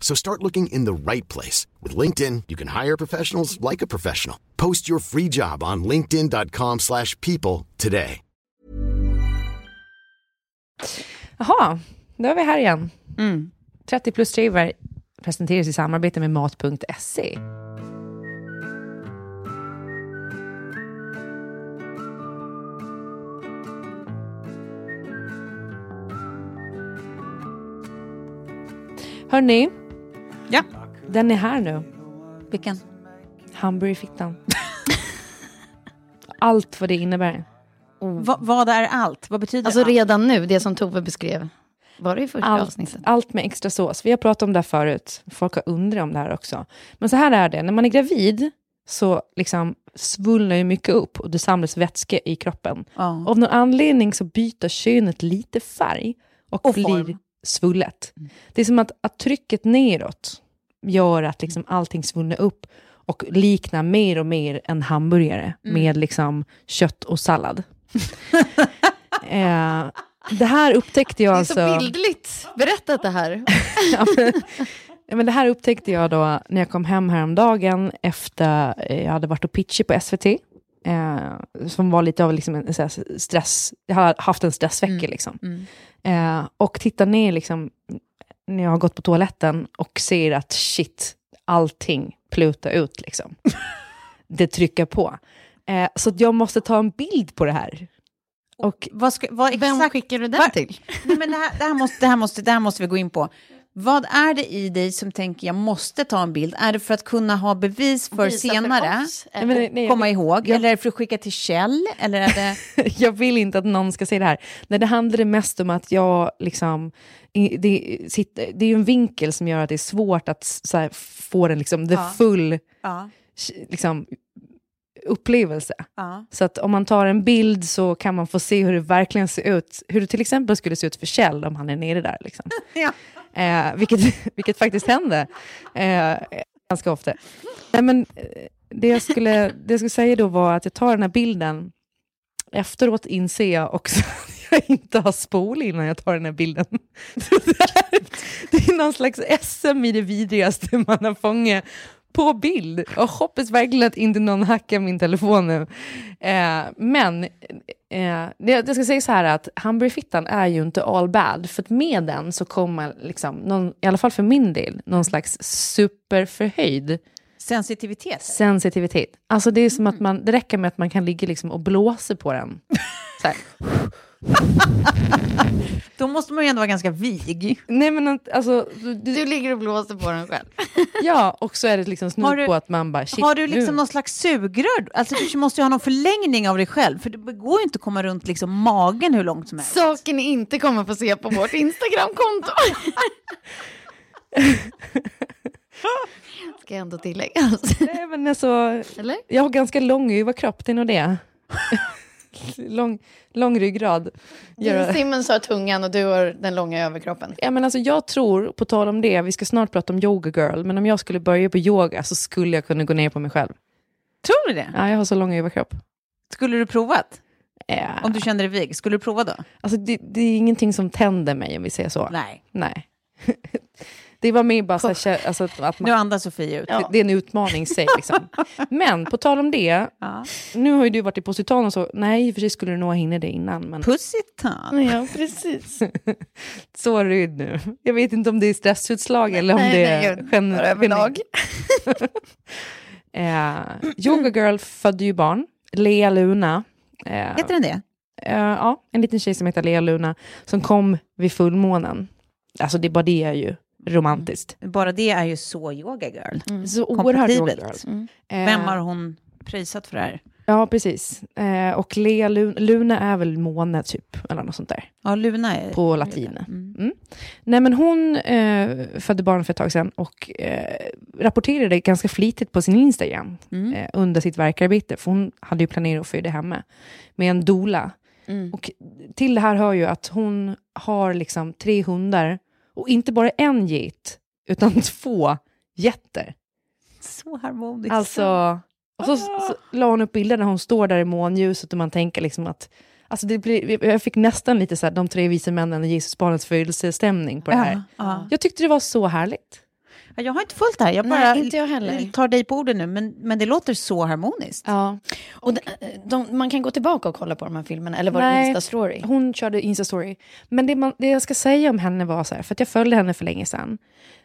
So start looking in the right place. With LinkedIn, you can hire professionals like a professional. Post your free job on linkedin.com slash people today. Jaha, då är vi här igen. Mm. 30 plus driver presenteras i samarbete med Mat.se. Hörni, Ja. den är här nu. Vilken? Hamburgerfittan. Allt vad det innebär. Va, vad är allt? Vad betyder Alltså allt? redan nu, det som Tove beskrev. Var det i första Allt, avsnittet? allt med extra sås. Vi har pratat om det här förut. Folk har undrat om det här också. Men så här är det, när man är gravid så liksom svullnar ju mycket upp och det samlas vätska i kroppen. Ja. Av någon anledning så byter könet lite färg och, Och blir form. Svullet. Det är som att, att trycket neråt gör att liksom allting svullnar upp och liknar mer och mer en hamburgare med liksom kött och sallad. eh, det här upptäckte jag Det är alltså... så bildligt berättat det här. ja, men, ja, men det här upptäckte jag då när jag kom hem häromdagen efter eh, jag hade varit och pitchat på SVT. Eh, som var lite av liksom en här, stress, jag har haft en stressvecka liksom. Eh, och tittar ner liksom, när jag har gått på toaletten och ser att shit, allting plutar ut liksom. det trycker på. Eh, så att jag måste ta en bild på det här. Och Vad ska, vad Vem exakt, skickar du den Var- till? Nej, men det, här, det, här måste, det, här måste, det här måste vi gå in på. Vad är det i dig som tänker jag måste ta en bild? Är det för att kunna ha bevis för Visa för senare? Nej, men det- nej, jag komma vill- ihåg? jag- Eller är det för att skicka till Kjell? Eller är det... jag vill inte att någon ska se det här. Nej, det handlar mest om att jag liksom... Det, det är ju en vinkel som gör att det är svårt att här, få den liksom, the Ja. full ja, liksom, upplevelse. ja. Så att om man tar en bild så kan man få se hur det verkligen ser ut. Hur det till exempel skulle se ut för Kjell om han är nere där. Liksom. Ja. Eh, vilket, vilket faktiskt hände eh, ganska ofta. Nej, men, eh, det, jag skulle, det jag skulle säga då var att jag tar den här bilden. Efteråt inser jag också att jag inte har spol innan jag tar den här bilden. Det, här, det är någon slags SM i det vidrigaste man har fångat på bild. Och hoppas verkligen att inte någon hackar min telefon nu. Eh, men eh, jag ska säga så här att hamburgerfittan är ju inte all bad. För att med den så kommer, liksom, någon, i alla fall för min del, någon slags superförhöjd Sensitivitet? sensitivitet. Alltså det är som att man, det räcker med att man kan ligga liksom och blåsa på den. Då måste man ju ändå vara ganska vig. Nej men alltså, du, Du ligger och blåser på den själv. ja, och så är det liksom snudd du- på att man bara shit, har du liksom nu. någon slags sugrör? Alltså du måste ju ha någon förlängning av dig själv. För det går ju inte att komma runt liksom magen hur långt som helst. Saker ni inte kommer få se på vårt Instagramkonto. Ska jag ändå tillägga. Nej, men alltså, Eller? jag har ganska lång överkropp, det är nog det. lång, lång ryggrad. Gör- Simmons har tungan och du har den långa överkroppen. Ja, men alltså, jag tror, på tal om det, vi ska snart prata om yoga girl, men om jag skulle börja på yoga så skulle jag kunna gå ner på mig själv. Tror du det? Ja, jag har så lång överkropp. Skulle du provat? Eh, Om du kände dig vig, skulle du prova då? alltså det, det är ingenting som tänder mig om vi säger så. Nej. Nej. det var mer bara så här, alltså, att man, Nu andas Sofie ut. det, det är en utmaning i sig. Liksom. Men på tal om det, Ja. nu har ju du varit i Positan och så, nej i och för sig skulle du nog ha hinner det innan, men Pussitan. Ja, precis. så är det ju nu. Jag vet inte om det är stressutslag eller om Nej, det är jag- gen- bara överlag. Eh, Yoga Girl födde ju barn, Lea Luna. Eh, Heter den det? eh, ja, en liten tjej som heter Lea Luna, som kom vid fullmånen. Alltså det bara det är ju romantiskt. Bara det är ju så yoga girl. Så oerhört Yoga Girl. Mm. Eh, Vem har hon prisat för det här? Ja, precis. Eh, och Lea Luna, Luna är väl måne typ, eller något sånt där. Ja, Luna är... På latin. Mm. Mm. Nej, men hon eh, födde barn för ett tag sedan och eh, rapporterade ganska flitigt på sin Instagram Mm. eh, under sitt verkarbete, för hon hade ju planerat att föda hemma med en dola. Mm. Och till det här hör ju att hon har liksom tre hundar och inte bara en get, utan två getter. Så harmoniskt. Alltså, och så, så la hon upp bilder när hon står där i månljuset och man tänker liksom att Alltså det blir, jag fick nästan lite så här, de tre vise männen och Jesusbarnets födelsestämning på det här. ja, ja. Jag tyckte det var så härligt. Ja, Jag har inte följt det här, jag Nej, bara inte jag heller. tar dig på orden nu, men, men det låter så harmoniskt. Ja. Och de, de, man kan gå tillbaka och kolla på de här filmerna, eller var det Nej. Insta-story? Hon körde Insta-story. Men det, man, det jag ska säga om henne var så här, för att jag följde henne för länge sedan.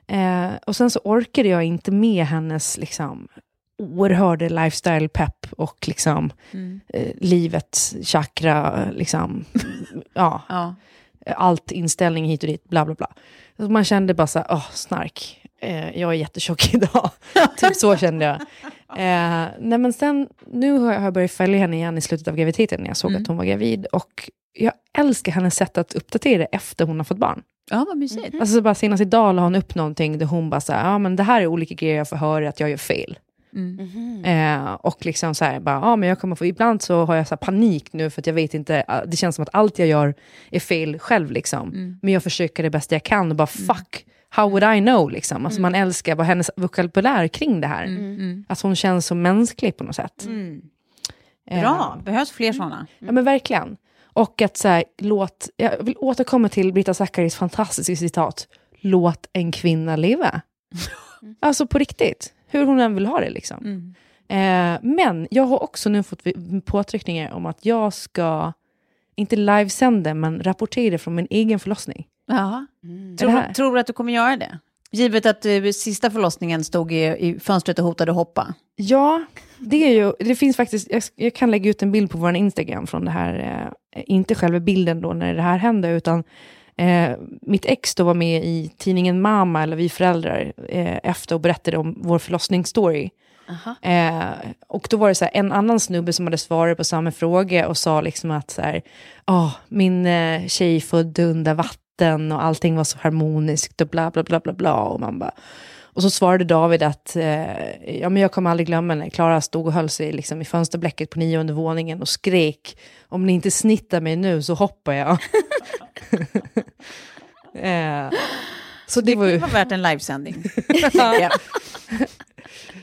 Eh, och sen så orkade jag inte med hennes liksom, oerhörda lifestyle-pepp och liksom, eh, livets chakra, liksom, ja, Ja. allt inställning hit och dit, bla bla bla. Så man kände bara så här, åh, snark, eh, jag är jättetjock idag. typ så kände jag. Eh, nej men sen, nu har jag, börjat följa henne igen i slutet av graviditeten när jag såg att hon var gravid. Och jag älskar hennes sätt att uppdatera efter hon har fått barn. ja, vad mysigt. Alltså bara senast idag la hon upp någonting där hon bara så här, ja men det här är olika grejer jag får höra att jag gör fel. Eh, och liksom så här, bara, ja men jag kommer få, ibland så har jag så här panik nu för att jag vet inte, eh, det känns som att allt jag gör är fel själv liksom. Men jag försöker det bästa jag kan och bara fuck, how would I know liksom. Alltså man älskar bara hennes vokabulär kring det här. Att hon känns så mänsklig på något sätt. Eh, Bra, behövs fler sådana. Ja men verkligen. Och att så här, låt, jag vill återkomma till Britta Zackaris fantastiska citat. Låt en kvinna leva. alltså på riktigt. Hur hon än vill ha det liksom. Eh, men jag har också nu fått påtryckningar om att jag ska, inte livesända, men rapportera från min egen förlossning. Ja. det Tror, tror du att du kommer göra det? Givet att uh, sista förlossningen stod i, i fönstret och hotade hoppa. Ja, det är ju, det finns faktiskt, jag, jag kan lägga ut en bild på vår Instagram från det här, eh, inte själva bilden då när det här hände, utan eh, mitt ex då var med i tidningen Mama, eller Vi föräldrar, eh, efter och berättade om vår förlossningsstory. Eh, och då var det så här, en annan snubbe som hade svarat på samma fråga och sa liksom att så här, "Ah, min eh, tjej födde under vatten och allting var så harmoniskt och bla bla bla bla bla. Och man bara, och så svarade David att eh, ja, men jag kommer aldrig glömma när Klara stod och höll sig liksom, i fönsterblecket på nionde våningen och skrek om ni inte snittar mig nu så hoppar jag. eh, så det var Det ju var värt en livesändning.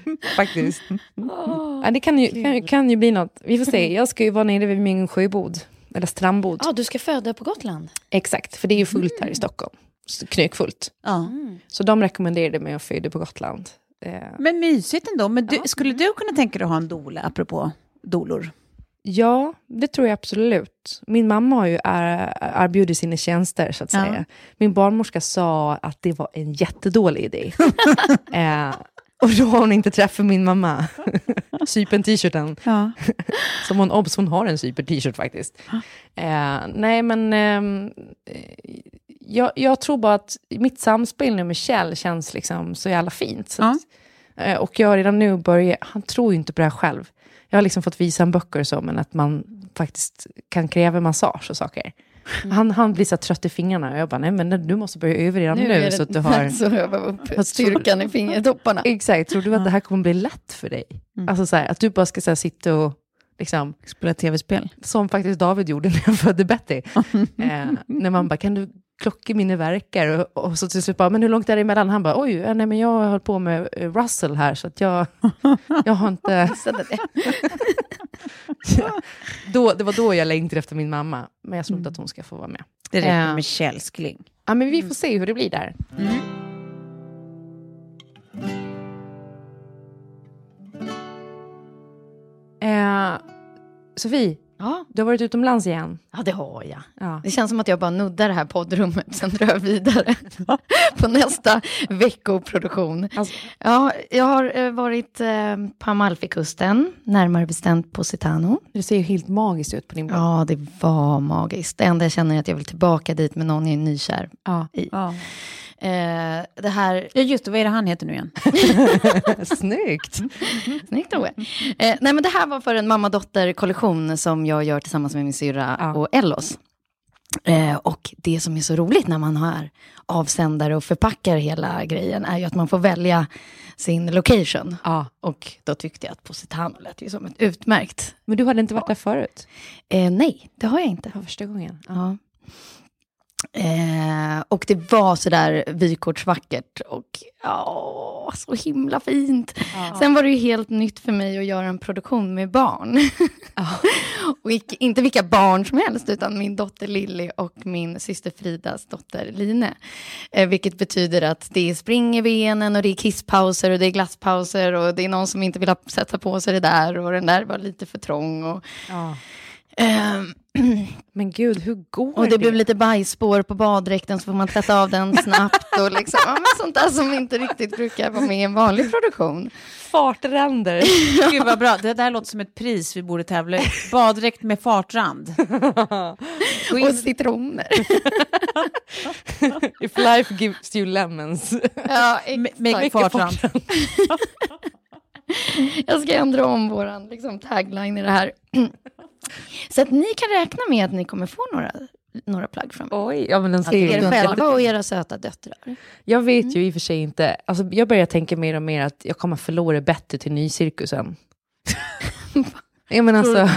Faktiskt. Ja, det kan ju, kan, kan ju bli något. Vi får se. Jag ska ju vara nere vid min sjöbod, eller strandbod. Ja, du ska föda på Gotland. Exakt, för det är ju fullt här i Stockholm. Så Knökfullt. Ja. Så de rekommenderade mig att föda på Gotland. Eh, Men mysigt ändå. Men du, skulle du kunna tänka dig att ha en dola, apropå dolor? Ja, det tror jag absolut. Min mamma har ju är, erbjudit sina tjänster, så att Ja. säga. Min barnmorska sa att det var en jättedålig idé. eh, och då har hon inte träffat min mamma. Sypen-t-shirten. Ja. Som hon, obs, hon har en sypen-t-shirt faktiskt. Eh, nej, men ehm, eh, jag, jag tror bara att mitt samspel nu med Kjell känns liksom så jävla fint. Så Ja. att, eh, och jag har redan nu börjat, han tror ju inte på det här själv. Jag har liksom fått visa en böcker och så, men att man faktiskt kan kräva massage och saker. Han, han blir så trött i fingrarna och jag bara, nej men du måste börja öva redan nu, är det så att du har... så öva upp styrkan i fingertopparna. Exakt, tror du att det här kommer bli lätt för dig? Alltså så här, att du bara ska så här, sitta och liksom, Spela tv-spel. som faktiskt David gjorde när jag födde Betty. eh, när man bara, kan du klocka mina verkar? Och, och så till slut bara, men hur långt är det emellan? Han bara, oj, ja, nej, men jag höll på med eh, Russell här, så att jag, jag har inte... Då, det var då jag längtade efter min mamma, men jag tror inte att hon ska få vara med. Det räcker Ja. med kälskling. Ja, men vi får se hur det blir där. Eh, Sofie, Ja. du har varit utomlands igen. ja, det har jag. Ja. Det känns som att jag bara nuddar det här poddrummet, sen drar jag vidare på nästa veckoproduktion. Alltså- Ja, jag har eh, varit eh, på Amalfikusten, närmare bestämt på Citano. Det ser ju helt magiskt ut på din bild. Ja, det var magiskt. Det enda jag känner är att jag vill tillbaka dit med någon jag är nykär Ja. i. Ja. Eh, det här ja, just det. Vad är det han heter nu igen? Snyggt! Snyggt Ove. Eh, nej men det här var för en mamma-dotter-kollektion som jag gör tillsammans med min syrra Ja. och Ellos. Eh, och det som är så roligt när man har avsändare och förpackar hela grejen är ju att man får välja sin location. Ja. Och då tyckte jag att Positano lät ju som ett utmärkt. Men du hade inte varit där förut? Eh, nej, det har jag inte. Var första gången. Ja. Eh, och det var sådär vykortsvackert och ja, så himla fint. Sen var det ju helt nytt för mig att göra en produktion med barn. och icke, inte vilka barn som helst, utan min dotter Lilly och min syster Fridas dotter Line. Eh, vilket betyder att det är spring i benen och det är kisspauser och det är glasspauser och det är någon som inte vill sätta på sig det där och den där var lite för trång. Och, Ja. ehm, Men gud, hur går och det blev lite bajsspår på baddräkten så får man tvätta av den snabbt och liksom, ja, men sånt där som inte riktigt brukar vara med i en vanlig produktion. fartränder. Gud vad bra. Det där låter som ett pris vi borde tävla ut. Baddräkt med fartrand. Och citroner. If life gives you lemons. Ja, exakt. fartrand. Jag ska ändra om våran liksom, tagline i det här. Så att ni kan räkna med att ni kommer få några, några plagg från mig. Oj, ja, men den ser Er själva och era söta döttrar. Jag vet ju i och för sig inte, alltså jag börjar tänka mer och mer att jag kommer förlora bättre till nycirkusen. ja, men alltså,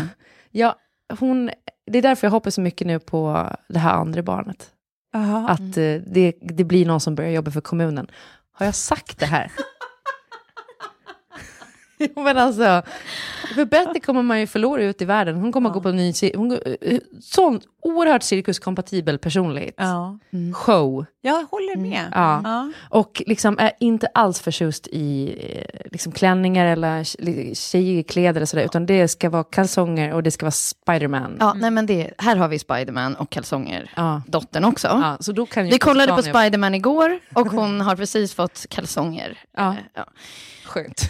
ja, hon, det är därför jag hoppas så mycket nu på det här andra barnet. Att eh, det, det blir någon som börjar jobba för kommunen. Har jag sagt det här? Jo, men alltså, för Betty kommer man ju förlora ut i världen. Hon kommer gå på en ny, hon, eh, sån oerhört cirkuskompatibel personlighet. Ja. Show. Jag håller med. Ja. Ja. Och liksom är inte alls förtjust i eh, liksom klänningar eller tje- tjejiga kläder och sådär, utan det ska vara kalsonger och det ska vara Spiderman. Ja, nej men det, här har vi Spiderman och kalsonger. Ja. Dottern också. Ja, så då kan Vi kollade på Spiderman igår och hon har precis fått kalsonger. Ja. Eh, ja. Skönt.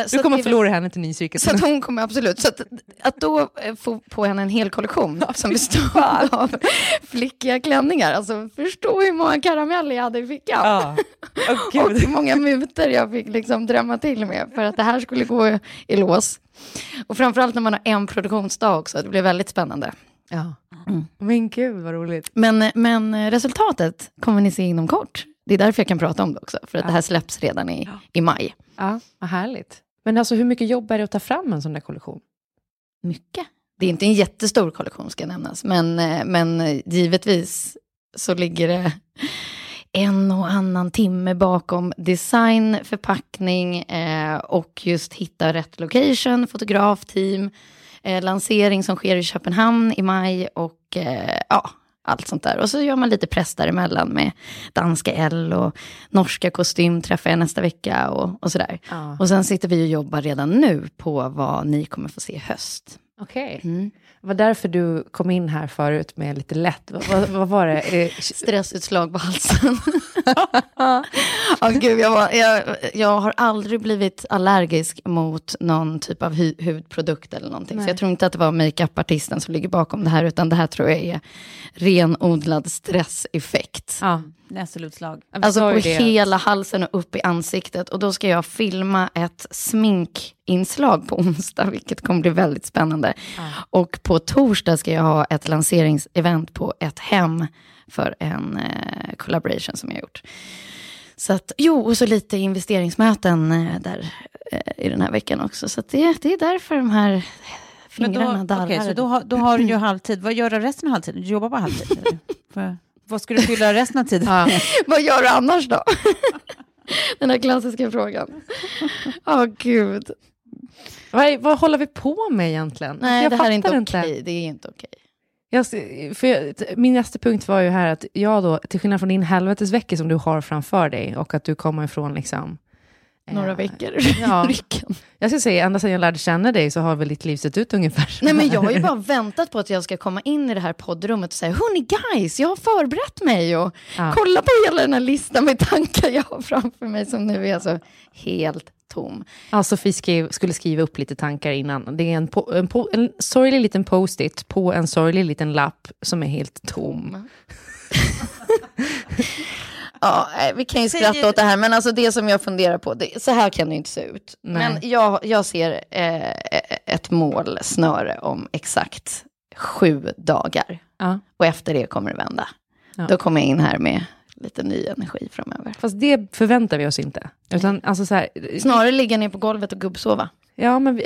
Eh, så Du att kommer det- förlora henne till Så nycirkusen. att hon kommer absolut, så att, att då eh, få på henne en hel kollektion som består av flickiga klänningar. Alltså förstå hur många karameller jag hade i fickan. Ja. Åh, och hur många mutor jag fick liksom drömma till med för att det här skulle gå i lås. Och framförallt när man har en produktionsdag också, det blev väldigt spännande. Ja. Mm. Men gud vad roligt. Men, men resultatet kommer ni se inom kort. Det är därför jag kan prata om det också, för att det här släpps redan i, i maj. Ja, vad härligt. Men alltså hur mycket jobb är det att ta fram en sån där kollektion? Mycket. Det är inte en jättestor kollektion ska nämnas, men, eh, men eh, givetvis så ligger det en och annan timme bakom design, förpackning eh, och just hitta rätt location, fotografteam, eh, lansering som sker i Köpenhamn i maj och eh, ja, allt sånt där. Och så gör man lite press däremellan med danska L och norska kostym träffar jag nästa vecka och, och sådär. Ja. Och sen sitter vi och jobbar redan nu på vad ni kommer få se i höst. Okej. Mm. Det var därför du kom in här förut med lite lätt, vad, vad, var det? Stressutslag på halsen. Ja, gud, jag, var, jag, jag har aldrig blivit allergisk mot någon typ av hu hudprodukt eller någonting. Nej. Så jag tror inte att det var makeupartisten som ligger bakom det här, utan det här tror jag är renodlad stresseffekt. Ja. Nässelutslag. Jag Alltså på det. hela halsen och upp i ansiktet. Och då ska jag filma ett sminkinslag på onsdag, vilket kommer bli väldigt spännande. Och på torsdag ska jag ha ett lanseringsevent på ett hem för en eh, collaboration som jag har gjort. Så att, jo, och så lite investeringsmöten eh, där eh, i den här veckan också. Så att det, det är därför de här Men fingrarna då, darrar. okej, så då, har- då har du ju halvtid. Vad gör du resten av halvtiden? Du jobbar på halvtid? Vad- ska du fylla resten av tiden? Ja. Vad gör du annars då? Den här klassiska frågan. Ja, gud. Vad, vad håller vi på med egentligen? Nej, jag det här är inte okej. Det är inte okej. För jag, min nästa punkt var ju här att jag då, till skillnad från din helvetesvecka som du har framför dig och att du kommer ifrån liksom... Några eh, veckor. Ja. Rycken. Jag ska säga, ända sedan jag lärde känna dig så har väl ditt liv sett ut ungefär så Nej men jag har ju bara väntat på att jag ska komma in i det här poddrummet och säga Hörni guys, jag har förberett mig och Ja. kolla på hela den här listan med tankar jag har framför mig som nu är alltså helt tom. Ja, Sofie skrev, skulle skriva upp lite tankar innan. Det är en, po, en, po, en sorglig liten post-it på en sorglig liten lapp som är helt tom. Ja, nej, vi kan ju skratta åt det här, men alltså det som jag funderar på, det, så här kan det inte se ut. Nej. Men jag, jag ser eh, ett målsnöre om exakt sju dagar. Ja. Och efter det kommer det vända. Ja. Då kommer jag in här med lite ny energi framöver. Fast det förväntar vi oss inte. Utan, alltså så här, Snarare ligga ner på golvet och gubbsova. Ja, men vi...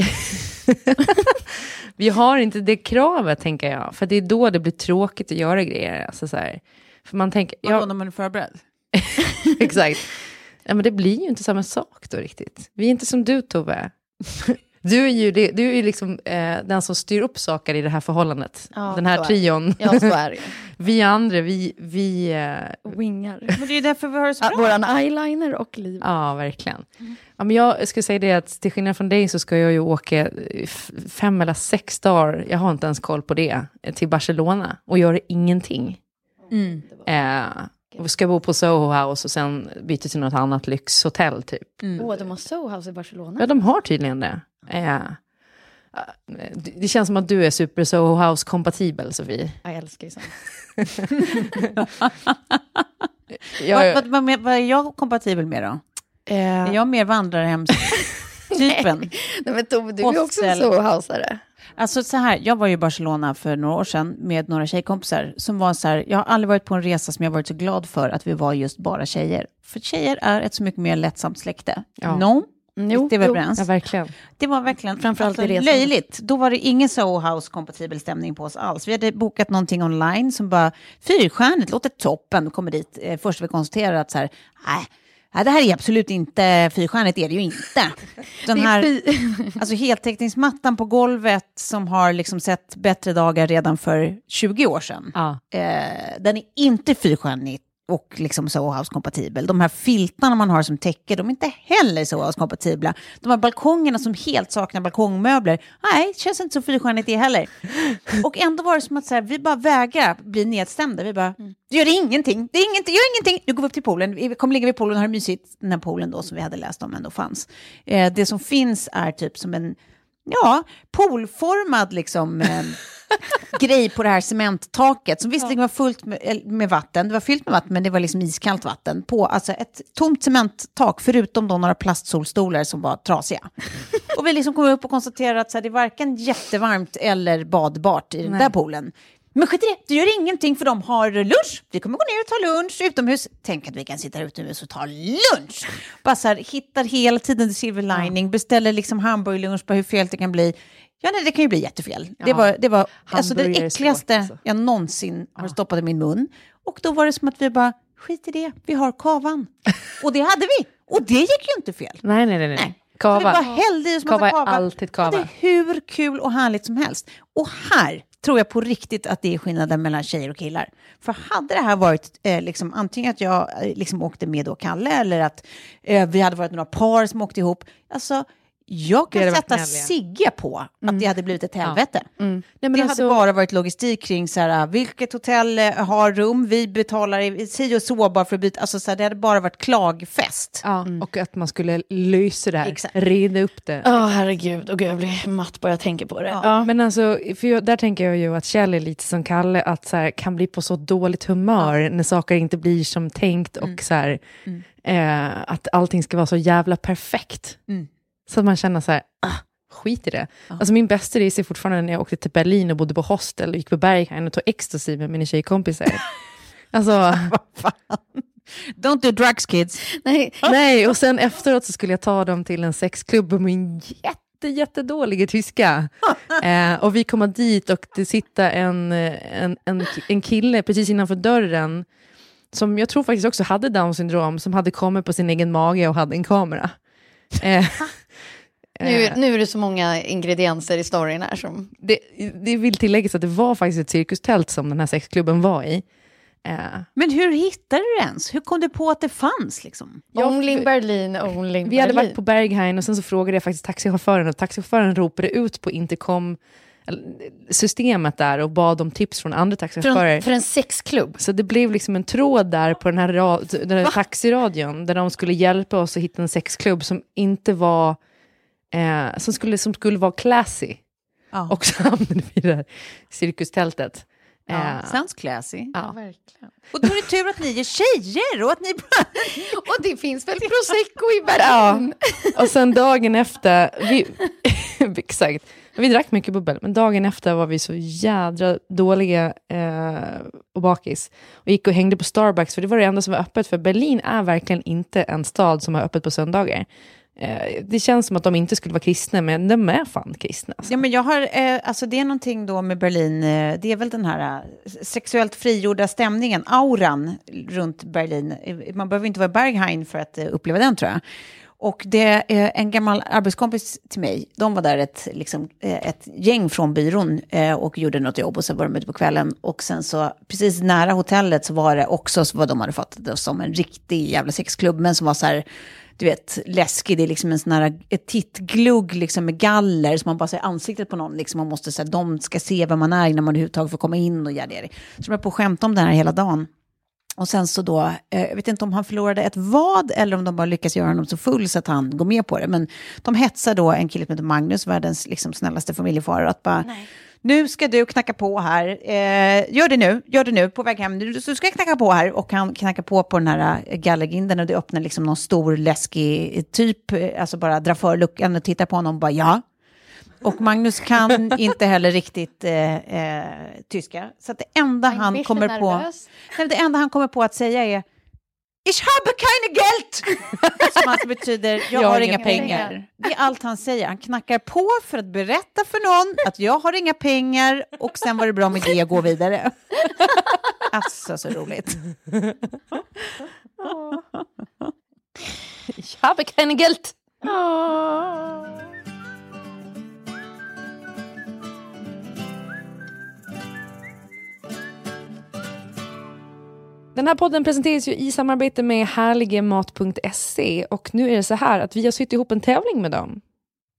vi har inte det kravet, tänker jag. För det är då det blir tråkigt att göra grejer. Alltså, så här. För man tänker... Vadå när man är förberedd? exakt. Ja, men det blir ju inte samma sak då riktigt. Vi är inte som du, Tove. Du är ju, du är ju liksom eh, den som styr upp saker i det här förhållandet. Ja, den här trion. Ja, så är det. Vi andra, vi... vi eh, Wingar. Men det är ju därför vi har det så Ja, bra. våran eyeliner och liv. Ja, verkligen. Ja, men jag skulle säga det att till skillnad från dig så ska jag ju åka eh, fem eller sex dagar, jag har inte ens koll på det, eh, till Barcelona och göra ingenting. Mm. Eh, och ska bo på Soho House och sen byta till något annat lyxhotell typ. Åh, de har Soho House i Barcelona. Ja, de har tydligen det. Eh, det känns som att du är super Soho House-kompatibel, Sofie. Jag älskar ju sånt. Jag, Vad, vad, vad, vad är jag kompatibel med då? Är jag mer vandrarhemstypen? Nej, men Tove, du är också. Soho-houseare. Alltså så här, jag var ju i Barcelona för några år sedan med några tjejkompisar som var så här, jag har aldrig varit på en resa som jag varit så glad för att vi var just bara tjejer. För tjejer är ett så mycket mer lättsamt släkte. Ja. No, Jo, det vi jo. ja, verkligen. Det var verkligen Framförallt alltså, löjligt. Då var det ingen Soho House-kompatibel stämning på oss alls. Vi hade bokat någonting online som bara, fyrstjärnigt, låter toppen. Kommer dit, eh, först vi konstaterar att så här, nej, nej, det här är absolut inte fyrstjärnigt, är det ju inte. Den här, alltså heltäckningsmattan på golvet som har liksom sett bättre dagar redan för 20 år sedan. Ja. Eh, den är inte fyrstjärnig och liksom Soho House-kompatibel. De här filtarna man har som täcker, de är inte heller Soho House-kompatibla. De här balkongerna som helt saknar balkongmöbler, nej, det känns inte så fyrstjärnigt det heller. Och ändå var det som att så här, vi bara vägrar bli nedstämda. Vi bara, det gör ingenting, det är ingenting, gör ingenting. Nu går vi upp till poolen, vi kommer ligga vid poolen och ha det mysigt. Den här poolen då som vi hade läst om ändå fanns. Eh, det som finns är typ som en, ja, poolformad liksom. Eh, grej på det här cementtaket som visserligen var fullt med, eller med vatten, det var fyllt med vatten men det var liksom iskallt vatten på alltså ett tomt cementtak förutom då några plastsolstolar som var trasiga. och vi liksom kom upp och konstaterade att så här, det är varken jättevarmt eller badbart i den där poolen. Men skit i det, det gör ingenting för de har lunch. Vi kommer gå ner och ta lunch utomhus. Tänk att vi kan sitta här utomhus och ta lunch. Bara här, hittar hela tiden the silver lining, beställer liksom hamburgerlunch på hur fel det kan bli. Ja, nej, det kan ju bli jättefel. Det Ja. var, det var alltså det äckligaste alltså. jag någonsin har stoppat i min mun. Och då var det som att vi bara, skit i det, vi har kavan. och det hade vi. Och det gick ju inte fel. Nej, nej, nej. nej. Så Kava. vi bara hällde i oss massa Kava är kava. alltid kava. Och det är hur kul och härligt som helst. Och här tror jag på riktigt att det är skillnaden mellan tjejer och killar. För hade det här varit eh, liksom, antingen att jag eh, liksom åkte med då Kalle eller att eh, vi hade varit några par som åkte ihop. Alltså, jag kan sätta. Sigge på att det hade blivit ett helvete. Nej, men det alltså- hade bara varit logistik kring så här, vilket hotell eh, har rum, vi betalar i- si och så bara för att byta. Alltså, så här, det hade bara varit klagfest. Ja, och att man skulle lösa det här, Exakt. reda upp det. Åh herregud, och gud, jag blir matt bara jag tänker på det. Ja. Men alltså, för jag, där tänker jag ju att Kjell är lite som Kalle, att så här, kan bli på så dåligt humör när saker inte blir som tänkt och så här, eh, att allting ska vara så jävla perfekt. Så att man känner så här, ah, skit i det. Alltså min bästa resa är fortfarande när jag åkte till Berlin och bodde på hostel och gick på Berghain och tog ecstasy med mina tjejkompisar. alltså, Don't do drugs kids. Nej, nej, och sen efteråt så skulle jag ta dem till en sexklubb med min jätte, jättedåliga tyska. Eh, och vi kommer dit och det sitter en, en, en, en kille precis innanför dörren som jag tror faktiskt också hade down syndrom, som hade kommit på sin egen mage och hade en kamera. Eh, Nu, Eh, nu är det så många ingredienser i storyn här som... det, det vill tilläggas att det var faktiskt ett cirkustält som den här sexklubben var i. Eh, Men hur hittade du det ens? Hur kom du på att det fanns liksom? Only Berlin, only vi hade Berlin. varit på Berghain och sen så frågade jag faktiskt taxichauffören och taxichauffören ropade ut på intercom systemet där och bad om tips från andra taxichaufförer. Från, för en sexklubb. Så det blev liksom en tråd där på den här, ra- den här taxiradion där de skulle hjälpa oss att hitta en sexklubb som inte var, eh, som, skulle, som skulle vara classy. Ja. Och så hamnade vi i det här cirkustältet. Ja, Eh, sounds classy. ja. verkligen. Och då är det tur att ni är tjejer och att ni bara... Och det finns väl prosecco i Berlin? Och sen dagen efter, vi, exakt, vi drack mycket bubbel, men dagen efter var vi så jädra dåliga eh, och bakis. Och gick och hängde på Starbucks, för det var det enda som var öppet, för Berlin är verkligen inte en stad som har öppet på söndagar. Eh, det känns som att de inte skulle vara kristna, men de är fan kristna. Alltså. Ja, men jag har, eh, alltså det är någonting då med Berlin, eh, det är väl den här eh, sexuellt frigjorda stämningen, auran runt Berlin. Eh, man behöver inte vara i Berghain för att eh, uppleva den tror jag. Och det är en gammal arbetskompis till mig, de var där ett, liksom, eh, ett gäng från byrån eh, och gjorde något jobb och så var de ute på kvällen. Och sen så, precis nära hotellet så var det också vad de hade fattat det som en riktig jävla sexklubb, men som var så här, du vet, läskig. Det är liksom en sån här ett tittglugg liksom med galler, som man bara ser ansiktet på någon. Liksom, man måste säga, de ska se vem man är innan man överhuvudtaget får komma in och göra det. Så de är på att skämta om det här hela dagen. Och sen så då, eh, jag vet inte om han förlorade ett vad eller om de bara lyckas göra honom så full så att han går med på det. Men de hetsar då en kille som heter Magnus, världens liksom snällaste familjefar, att bara, nu ska du knacka på här, eh, gör det nu, gör det nu, på väg hem, du, så ska knacka på här. Och han knackar på på den här eh, gallergrinden och det öppnar liksom någon stor läskig typ, eh, alltså bara drar för luckan och tittar på honom och bara ja. Och Magnus kan inte heller riktigt eh, eh, tyska. Så det enda Han kommer på... Nej, det enda han kommer på att säga är Ich habe keine Geld! Som alltså betyder jag, har inga pengar. pengar. Det är allt han säger. Han knackar på för att berätta för någon att jag har inga pengar och sen var det bra med det och gå vidare. Alltså så roligt. Ich habe keine Geld. Den här podden presenteras ju i samarbete med härligemat.se och nu är det så här att vi har sytt ihop en tävling med dem.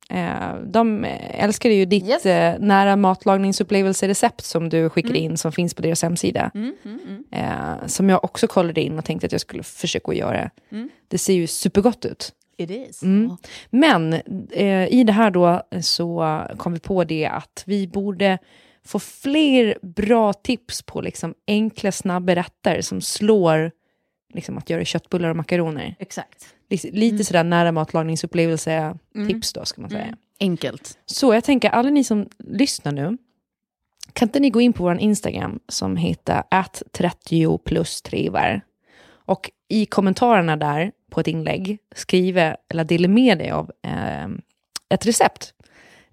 Eh, De älskar ju ditt Yes. eh, nära matlagningsupplevelserecept som du skickade in som finns på deras hemsida. Eh, Som jag också kollade in och tänkte att jag skulle försöka göra. Det ser ju supergott ut. It is. Mm. Men eh, i det här då så kom vi på det att vi borde få fler bra tips på liksom enkla, snabba rätter som slår liksom, att göra köttbullar och makaroner. Exakt. Lite, lite sådär nära matlagningsupplevelse-tips då, ska man säga. Enkelt. Så jag tänker, alla ni som lyssnar nu, kan inte ni gå in på vår Instagram som heter att 30 plus trivar. Och i kommentarerna där på ett inlägg skriva eller dela med dig av eh, ett recept.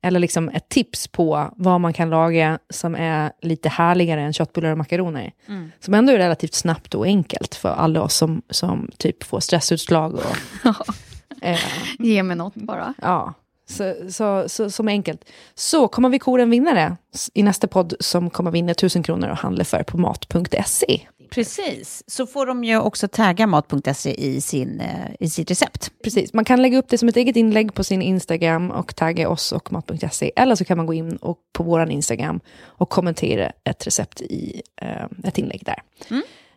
Eller liksom ett tips på vad man kan laga som är lite härligare än köttbullar och makaroner. Som ändå är relativt snabbt och enkelt för alla oss som, som typ får stressutslag. Och, eh, Ge mig något bara. Ja, så, så, så, som enkelt. Så kommer vi kora en vinnare i nästa podd som kommer vinna 1000 kronor och handla för på mat.se. Precis. Så får de ju också tagga mat.se i, sin, eh, i sitt recept. Precis, man kan lägga upp det som ett eget inlägg på sin Instagram och tagga oss och mat.se. Eller så kan man gå in och, på vår Instagram och kommentera ett recept i eh, ett inlägg där.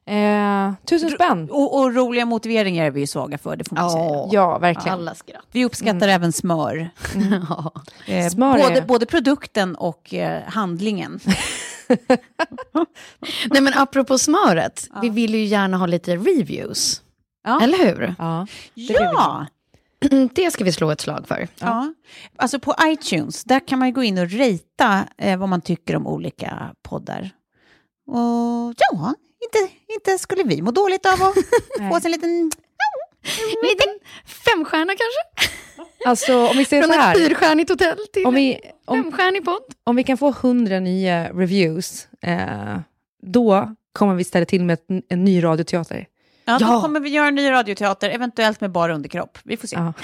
Eh, tusen spänn! Och, och roliga motiveringar är vi ju svaga för, det får man säga. Ja, Ja, verkligen. alla skratt. Vi uppskattar även smör. Ja. Eh, Smör är- både, både produkten och eh, handlingen. Nej men apropå smöret, vi vill ju gärna ha lite reviews. Ja. Eller hur? Ja. Ja! Det ska vi slå ett slag för. ja! Alltså på iTunes, där kan man ju gå in och rita eh, vad man tycker om olika poddar. Och ja, inte, inte skulle vi må dåligt av att få oss en liten... En liten femstjärna kanske? Alltså om vi säger Från så ett här. fyrstjärnigt hotell till Om vi, om, femstjärnig podd. om vi kan få 100 nya reviews, eh, då kommer vi ställa till med ett, en ny radioteater. Ja, då Ja. kommer vi göra en ny radioteater, eventuellt med bara underkropp. Vi får se. Ja.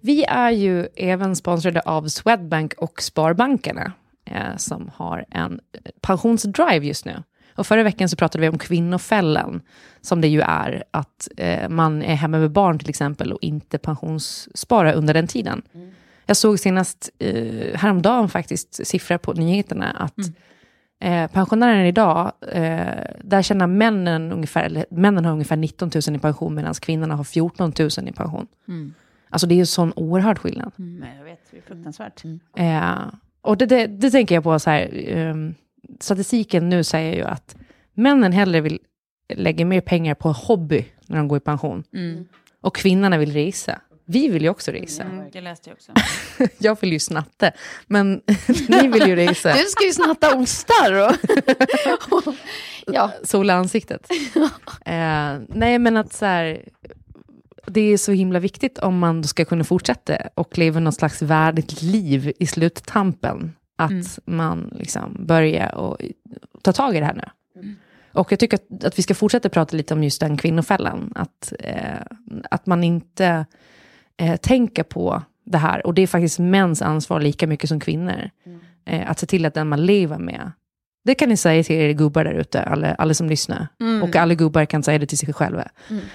Vi är ju även sponsrade av Swedbank och Sparbankerna eh, som har en pensionsdrive just nu. Och förra veckan så pratade vi om kvinnofällan, som det ju är att eh, man är hemma med barn till exempel och inte pensionssparar under den tiden. Jag såg senast eh, häromdagen faktiskt siffror på nyheterna att eh, pensionärer idag, eh, där tjänar männen ungefär, männen har ungefär 19 000 i pension medan kvinnorna har 14 000 i pension. Alltså det är ju sån oerhörd skillnad. Men jag vet, det är fruktansvärt. Eh, och det, det, det tänker jag på så här, ehm, statistiken nu säger ju att männen hellre vill lägga mer pengar på hobby när de går i pension. Och kvinnorna vill resa. Vi vill ju också resa. Mm, det läste jag också. Jag vill ju snatta, men ni vill ju resa. Du ska ju snatta ostar och... ja. Sola ansiktet. Eh, nej, men att så här, det är så himla viktigt om man ska kunna fortsätta och leva något slags värdigt liv i sluttampen. Att man liksom börjar och ta tag i det här nu. Och jag tycker att, att vi ska fortsätta prata lite om just den kvinnofällan. Att, eh, att man inte eh, tänker på det här. Och det är faktiskt mäns ansvar lika mycket som kvinnor. Eh, att se till att den man lever med. Det kan ni säga till er gubbar där ute, alla, alla som lyssnar. Och alla gubbar kan säga det till sig själva.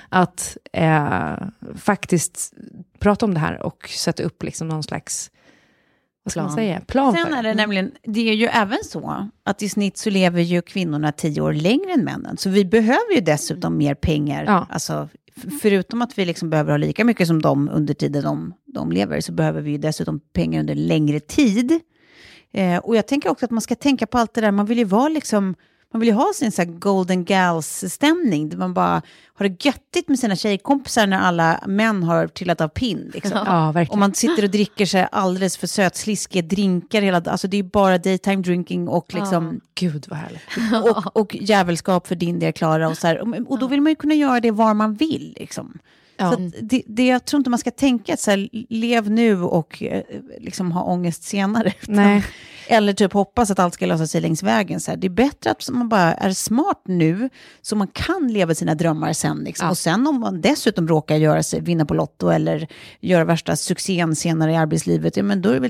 Att eh, faktiskt prata om det här och sätta upp liksom någon slags, vad ska man Plan. säga, plan Sen är det nämligen, det är ju även så att i snitt så lever ju kvinnorna tio år längre än männen. Så vi behöver ju dessutom mer pengar. Ja. Alltså, förutom att vi liksom behöver ha lika mycket som de under tiden de, de lever, så behöver vi ju dessutom pengar under längre tid. Eh, och jag tänker också att man ska tänka på allt det där, man vill ju vara liksom, man vill ju ha sin så här golden gals-stämning, där man bara har det göttigt med sina tjejkompisar när alla män har trillat av pinn. Liksom. Ja. Och man sitter och dricker sig alldeles för sötsliskiga drinkar hela Alltså det är bara daytime drinking och liksom... Gud vad härligt. Och, och jävelskap för din del, Klara. Och, så här. Och- och då vill man ju kunna göra det var man vill. Liksom. Ja. Så det, det, jag tror inte man ska tänka att så här, lev nu och eh, liksom ha ångest senare. utan-. Eller typ hoppas att allt ska lösa sig längs vägen. Så här. Det är bättre att man bara är smart nu, så man kan leva sina drömmar sen. Liksom. Ja. Och sen om man dessutom råkar göra sig, vinna på Lotto eller göra värsta succén senare i arbetslivet, ja, men då är det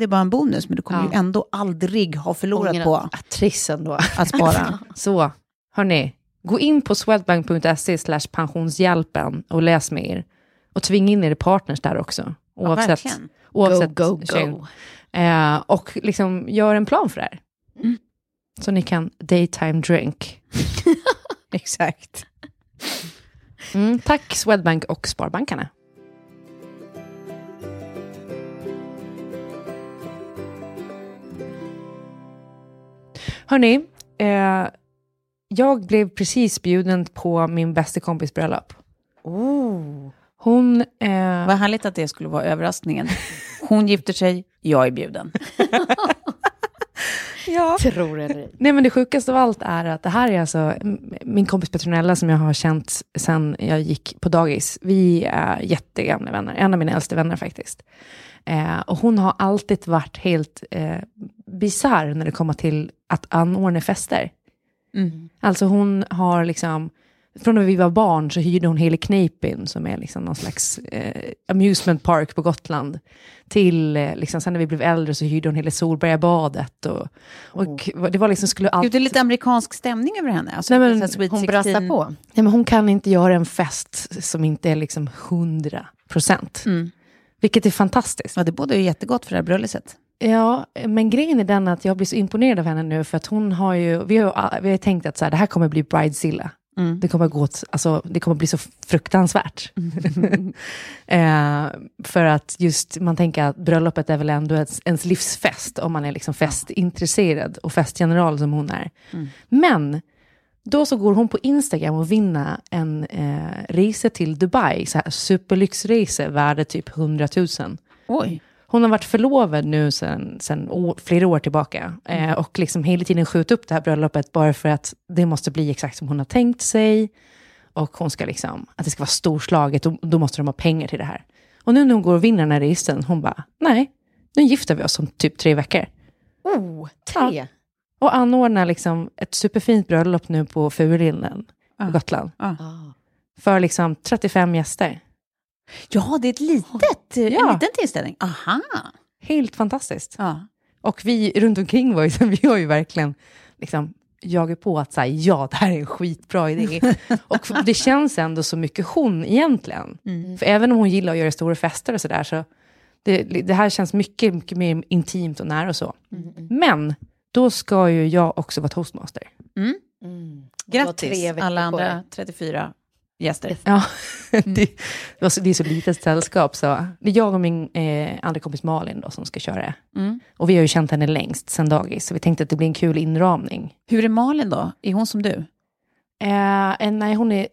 Det är bara en bonus, men du kommer Ja. ju ändå aldrig ha förlorat Ångrat. på Trist ändå. att spara. Så, hörni, gå in på swedbank.se slash pensionshjälpen och läs mer. Och tvinga in er partners där också. Oavsett, verkligen. oavsett Go, go, go. Eh, och liksom gör en plan för det här. Mm. Så ni kan daytime drink. Exakt. Mm, tack Swedbank och Sparbankerna. Hörni, eh, jag blev precis bjuden på min bästa kompis bröllop. Oh. Hon... Eh, Vad härligt att det skulle vara överraskningen. Hon gifter sig, jag är bjuden. ja. Tror eller ej. Nej men det sjukaste av allt är att det här är alltså min kompis Petronella som jag har känt sedan jag gick på dagis. Vi är jättegamla vänner, en av mina äldsta vänner faktiskt. Eh, och hon har alltid varit helt eh, bisarr när det kommer till att anordna fester. Alltså hon har liksom, från när vi var barn så hyrde hon hela Kneippbyn som är liksom någon slags eh, amusement park på Gotland. Till, eh, liksom, sen när vi blev äldre så hyrde hon hela Solbergabadet. Och, och det var liksom, skulle Gud, alltid... det är lite amerikansk stämning över henne. Alltså, Nej, men Hon 16. brassar på. Nej, men hon kan inte göra en fest som inte är liksom 100 procent. Mm. Vilket är fantastiskt. Ja, det bådar ju jättegott för det här bröllopet. Ja, men grejen är den att jag blir så imponerad av henne nu, för att hon har ju, vi har, vi har tänkt att så här, det här kommer bli bridezilla. Mm. Det kommer gå alltså, det kommer bli så fruktansvärt. eh, för att just, man tänker att bröllopet är väl ändå ens, ens livsfest, om man är liksom festintresserad och festgeneral som hon är. Men, då så går hon på Instagram och vinner en eh, resa till Dubai, så här superlyxresa värde typ 100 000. Oj. Hon har varit förlovad nu sedan, flera år tillbaka. Eh, och liksom hela tiden skjutit upp det här bröllopet bara för att det måste bli exakt som hon har tänkt sig. Och hon ska liksom, att det ska vara storslaget och då måste de ha pengar till det här. Och nu när hon går och vinner den här resan, hon bara, nej, nu gifter vi oss om typ tre veckor. Oh, tre. Ja. Och anordnar liksom ett superfint bröllop nu på Furulinden på Gotland. Ja. För liksom 35 gäster. Ja, det är ett litet, en Ja. liten tillställning. Aha. Helt fantastiskt. Ja. Och vi runt omkring var ju, vi har ju verkligen liksom, jagat på att säga ja, det här är en skitbra idé. och det känns ändå så mycket hon egentligen. För även om hon gillar att göra stora fester och sådär, så det, det här känns mycket, mycket mer intimt och nära och så. Men då ska ju jag också vara toastmaster. Grattis tre veckor alla andra dig. 34 gäster. Ja, det, det, var så, det är så litet sällskap. Så det är jag och min eh, andra kompis Malin då, som ska köra det. Och vi har ju känt henne längst, sen dagis. Så vi tänkte att det blir en kul inramning. Hur är Malin då? Är hon som du? Eh, nej, hon är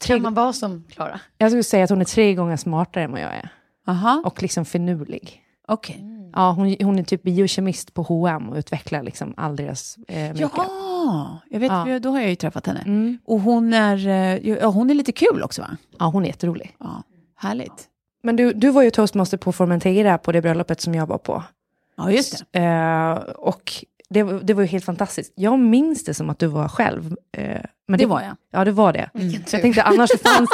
tre, Kan man vara som Klara? jag skulle säga att hon är tre gånger smartare än vad jag är. Aha, Och liksom finurlig. okej. Ja, hon, hon är typ biokemist på H&M och utvecklar liksom all deras eh, makeup. Jaha, jag vet, Ja. då har jag ju träffat henne. Mm. Och hon är, eh, ja, hon är lite kul också va? Ja, hon är jätterolig. Ja, härligt. Men du, du var ju toastmaster på Formentera på det bröllopet som jag var på. Ja, just det. Eh, och det, det var ju helt fantastiskt. Jag minns det som att du var själv. Eh, men Det var jag. Ja, det var det. Tur. Jag tänkte annars fanns,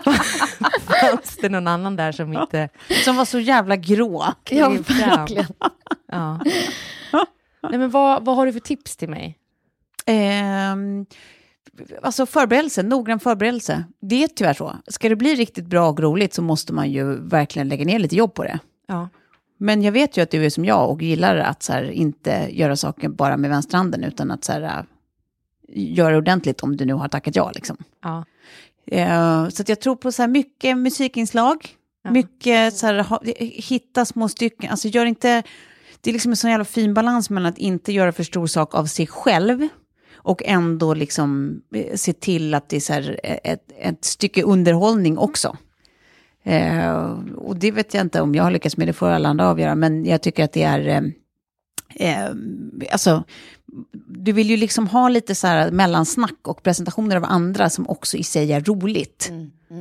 fanns det någon annan där som inte... Som var så jävla grå. Ja, verkligen. Ja. Nej, men vad, vad har du för tips till mig? Ehm, alltså förberedelse, noggrann förberedelse. Det är tyvärr så. Ska det bli riktigt bra och roligt så måste man ju verkligen lägga ner lite jobb på det. Ja. Men jag vet ju att du är som jag och gillar att så här, inte göra saker bara med vänsterhanden utan att så här, äh, göra ordentligt om du nu har tackat ja. Liksom. Ja. Eh, så jag tror på så här mycket musikinslag, Ja. mycket så här, ha, hitta små stycken, alltså gör inte, det är liksom en sån jävla fin balans mellan att inte göra för stor sak av sig själv och ändå liksom eh, se till att det är så här eh, ett, ett stycke underhållning också. Eh, och det vet jag inte om jag har lyckats med, det får alla andra avgöra, men jag tycker att det är, eh, eh, alltså, du vill ju liksom ha lite så här mellansnack och presentationer av andra som också i sig är roligt.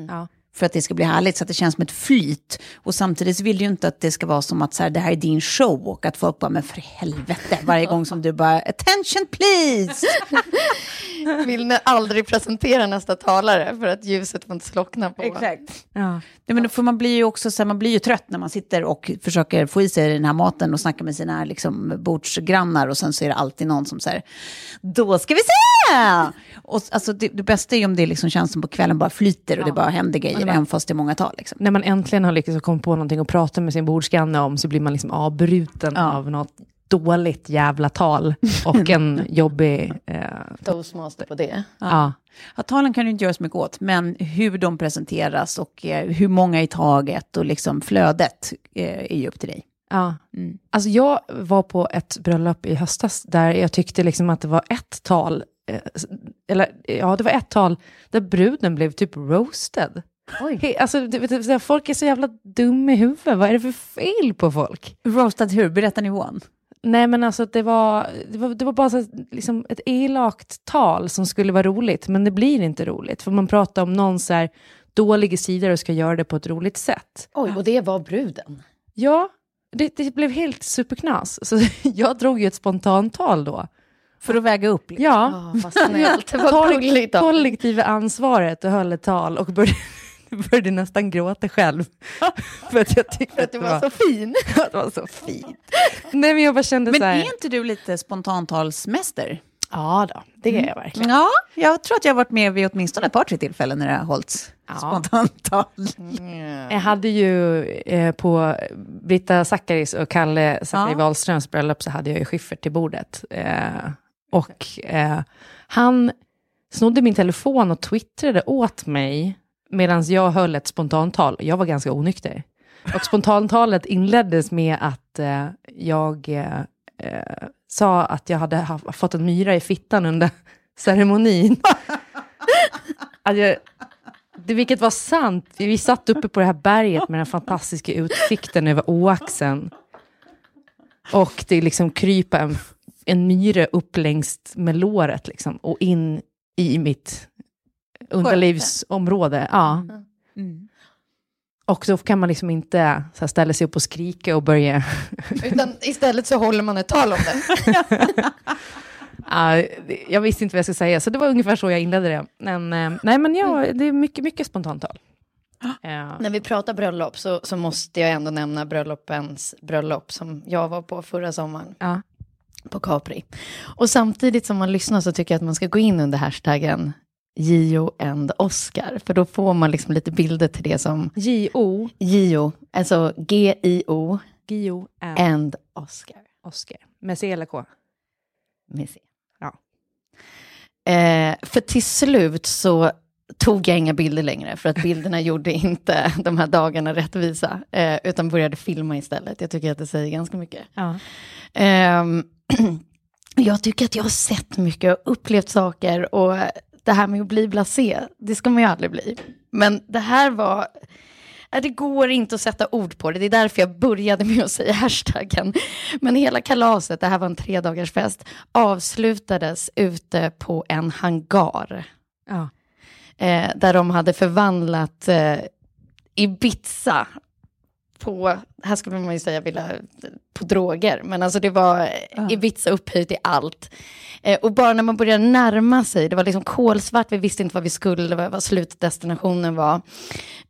Ja. För att det ska bli härligt, så att det känns som ett flyt. Och samtidigt så vill du ju inte att det ska vara som att så här, det här är din show och att folk bara, men för helvete, varje gång som du bara, attention please! Vill ni aldrig presentera nästa talare för att ljuset får inte slockna på. Ja. Nej, men för man blir ju också så här, man blir ju trött när man sitter och försöker få i sig den här maten och snacka med sina liksom, bordsgrannar och sen så är det alltid någon som säger då ska vi se! Och, alltså, det, det bästa är ju om det liksom känns som på kvällen bara flyter och det bara händer grejer, även fast det är många tal. Liksom. När man äntligen har lyckats komma på någonting att prata med sin bordsgranne om så blir man liksom avbruten Ja. av något dåligt jävla tal och en jobbig... Eh, Toastmaster på det. ja. Ja, talen kan du inte göra så mycket åt, men hur de presenteras och eh, hur många i taget och liksom flödet eh, är ju upp till dig. Ja. Mm. Alltså jag var på ett bröllop i höstas där jag tyckte liksom att det var ett tal, eh, eller ja, det var ett tal där bruden blev typ roasted. He, alltså, du vet, folk är så jävla dumma i huvudet, vad är det för fel på folk? Roastad hur? Berätta nivån. Nej men alltså det var, det var, det var bara så, liksom ett elakt tal som skulle vara roligt, men det blir inte roligt. För man pratar om någon så här dåliga sidor och ska göra det på ett roligt sätt. Oj, och det var bruden. Ja, det, det blev helt superknas. Så jag drog ju ett spontantal då. För att väga upp. liksom. Ja, Ja, vad snällt. Kollektiva ansvaret och höll ett tal och började, började nästan gråta själv. För att jag tyckte att du var så fin. att det var så fint. Nej men jag bara kände Men så här, är inte du lite spontantalsmäster? ja då, det är jag verkligen. Ja, jag tror att jag har varit med vid åtminstone ett par, tre tillfällen när det har hållits Ja. spontantal. Jag hade ju eh, på Britta Zackaris och Kalle Zackari Ja. Wahlströms bröllop så hade jag ju Schyffert till bordet. Eh, och eh, han snodde min telefon och twittrade åt mig medan jag höll ett spontantal. Jag var ganska onykter. Och spontantalet inleddes med att eh, jag eh, eh sa att jag hade haft, fått en myra i fittan under ceremonin. att jag, det, vilket var sant. Vi satt uppe på det här berget med den fantastiska utsikten över Oaxen. Och det liksom krypa en, en myra upp längs med låret liksom, och in i mitt underlivsområde. Ja. Mm. Och då kan man liksom inte så här, ställa sig upp och skrika och börja... Utan istället så håller man ett tal om det. Ja, jag visste inte vad jag skulle säga, så det var ungefär så jag inledde det. Men, eh, nej, men ja, det är mycket, mycket spontantal. Ja. När vi pratar bröllop så, så måste jag ändå nämna bröllopens bröllop som jag var på förra sommaren. På Capri. Och samtidigt som man lyssnar så tycker jag att man ska gå in under hashtaggen Gio and Oscar. För då får man liksom lite bilder till det som J.O. Gio, alltså G-I-O Gio and and Oscar. Oscar. Med C eller K? Med C. Ja. Eh, för till slut så tog jag inga bilder längre, för att bilderna gjorde inte de här dagarna rättvisa, eh, utan började filma istället. Jag tycker att det säger ganska mycket. Ja. Ehm, jag tycker att jag har sett mycket och upplevt saker och det här med att bli blasé, det ska man ju aldrig bli. Men det här var, ja, det går inte att sätta ord på det, det är därför jag började med att säga hashtaggen. Men hela kalaset, det här var en tre dagars fest, avslutades ute på en hangar. Ja. Eh, där de hade förvandlat eh, Ibiza på, här skulle man ju säga vilja, på droger, men alltså det var eh, Ibiza upphöjt i allt. Eh, och bara när man började närma sig, det var liksom kolsvart, vi visste inte vad vi skulle, vad, vad slutdestinationen var.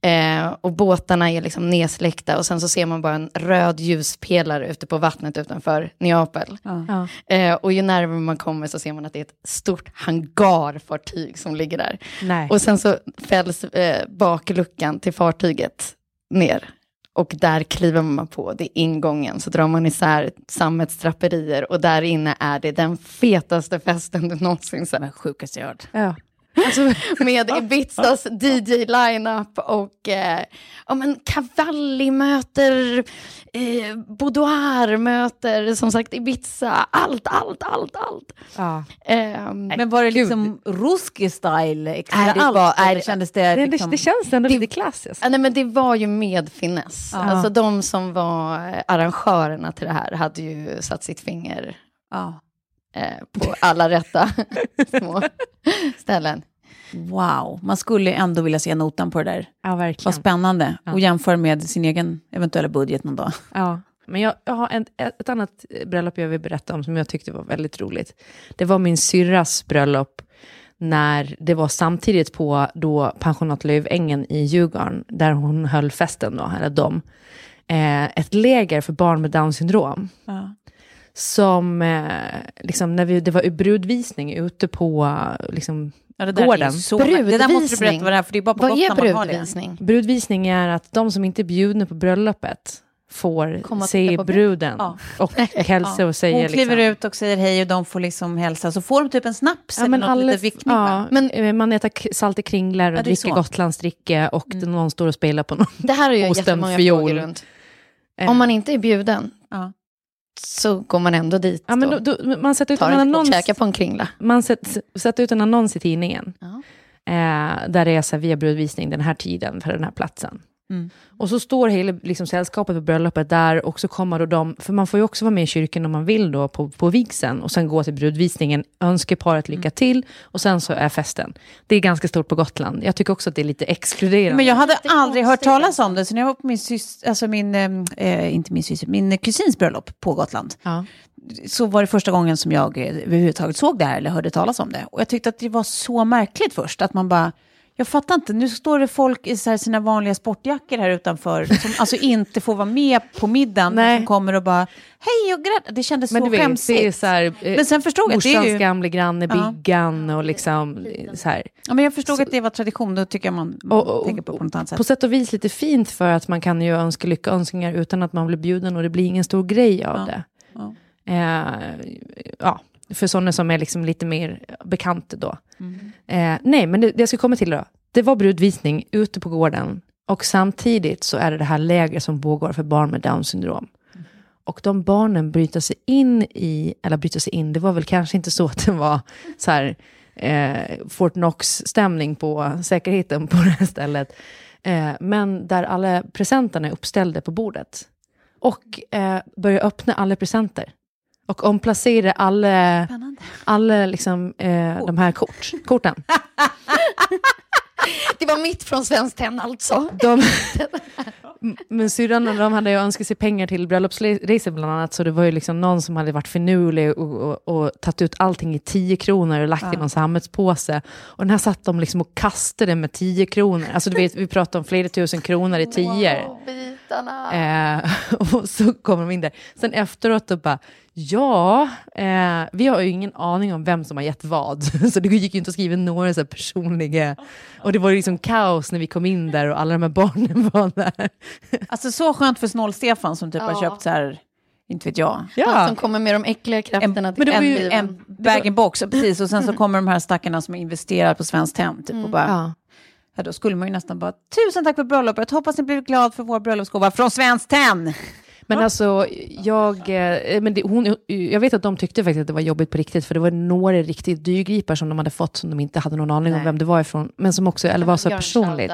Eh, och båtarna är liksom nedsläckta och sen så ser man bara en röd ljuspelare ute på vattnet utanför Neapel. Ja. Eh, och ju närmare man kommer så ser man att det är ett stort hangarfartyg som ligger där. Nej. Och sen så fälls eh, bakluckan till fartyget ner. Och där kliver man på, det är ingången, så drar man isär sammetsdraperier och där inne är det den fetaste festen du någonsin sett. Men sjukaste jag hört. Ja. Alltså, Med Ibizas DJ-lineup och eh, ja, men Cavalli möter eh, Boudoir möter som sagt Ibiza, allt, allt, allt, allt. ja. Ehm, Men var det liksom ruski-style? Nej, det allt, var- eller det- kändes det Det, liksom... det, det känns ändå lite klassiskt. Ja, nej, men det var ju med finess. Ja. Alltså de som var eh, arrangörerna till det här hade ju satt sitt finger Ja. Eh, på alla rätta små ställen. Wow, man skulle ändå vilja se notan på det där. Ja, Vad verkligen. spännande. Ja. Och jämföra med sin egen eventuella budget någon dag. Ja. Men jag, jag har en, ett annat bröllop jag vill berätta om som jag tyckte var väldigt roligt. Det var min syrras bröllop när det var samtidigt på då pensionat Lövängen i Djurgården, där hon höll festen då, eller de. Eh, ett läger för barn med Downs syndrom. Ja. Som, eh, liksom, när vi, det var brudvisning ute på liksom, Ja, det där Gården. Är så, det där måste du Brudvisning. berätta vad det är, för det är bara på Vad är Gotland man har det. brudvisning? Brudvisning är att de som inte är bjudna på bröllopet får Komma se bruden Ja. och hälsa och säga Hon kliver liksom, ut och säger hej och de får liksom hälsa. Så får de typ en snaps Ja, eller men något alla, litet vickning. ja, men, eh, man äter salt i kringlar och Ja, är dricker så. Gotlandsdricka och någon står och spelar på någon. Det här har jag jättemånga fiol. frågor runt. Eh, Om man inte är bjuden Ja. Så går man ändå dit ja, men och då, då, man sätter ut tar en annons, käkar på en kringla. man sätter, sätter ut en annons i tidningen. Ja. Eh, där det är så här, via brudvisning den här tiden för den här platsen. Mm. Och så står hela liksom, sällskapet på bröllopet där och så kommer då de, för man får ju också vara med i kyrkan om man vill då på, på vigseln och sen gå till brudvisningen, önska paret lycka till och sen så är festen. Det är ganska stort på Gotland. Jag tycker också att det är lite exkluderande. Men jag hade aldrig hört talas om det. Så när jag var på min, syster, alltså min, eh, eh, inte min, syster, min kusins bröllop på Gotland, ja. så var det första gången som jag eh, överhuvudtaget såg det här eller hörde talas om det. Och jag tyckte att det var så märkligt först, att man bara, jag fattar inte, nu står det folk i så sina vanliga sportjackor här utanför, som alltså inte får vara med på middagen, Nej. som kommer och bara, hej och grattis, det kändes Men så vet, skämsigt. det är så här, eh, Men sen förstod jag att det är ju... gamle granne Ja. Biggan och liksom så här. Ja, men jag förstod att det var tradition, då tycker jag man Och- och- tänker på på något annat sätt. På sätt och vis lite fint för att man kan ju önska lyckönskningar utan att man blir bjuden och det blir ingen stor grej av Ja. det. Ja. Eh, ja, för sådana som är liksom lite mer bekanta då. Mm. Eh, nej, men det, det jag ska komma till då. Det var brudvisning ute på gården och samtidigt så är det det här lägret som pågår för barn med Downs syndrom. Och de barnen bryter sig in i, eller bryter sig in, det var väl kanske inte så att det var så här eh, Fort Knox-stämning på säkerheten på det här stället. Eh, men där alla presenterna är uppställda på bordet. Och eh, börjar öppna alla presenter. Och omplacera alla, Spännande. alla liksom, eh, de här kort, korten. Det var mitt från Svenskt Tenn alltså. De, men syrran och de hade ju önskat sig pengar till bröllopsresor bland annat, så det var ju liksom någon som hade varit finurlig och, och, och tagit ut allting i 10 kronor och lagt i någon sammetspåse. Och den här satt de liksom och kastade med 10 kronor. Alltså du vet, vi pratar om flera tusen kronor i tior. Bitarna. Eh, och så kommer de in där. Sen efteråt och bara, ja, eh, vi har ju ingen aning om vem som har gett vad. Så det gick ju inte att skriva några så här personliga... Och det var ju liksom kaos när vi kom in där och alla de här barnen var där. Alltså så skönt för Snål-Stefan som typ har Ja. köpt så här, inte vet jag, Han Ja, som kommer med de äckliga en, krafterna till var ju livet. en bag-in-box, precis. Och sen så kommer de här stackarna som investerar på Svenskt Tenn. Typ, och bara, ja. ja, då skulle man ju nästan bara, tusen tack för bröllopet, hoppas ni blir glad för vår bröllopsgåva från Svenskt Tenn. Men alltså, jag, eh, men det, hon, jag vet att de tyckte faktiskt att det var jobbigt på riktigt, för det var några riktigt dyrgripar som de hade fått som de inte hade någon aning om Nej. vem det var ifrån, men som också, eller var så personligt.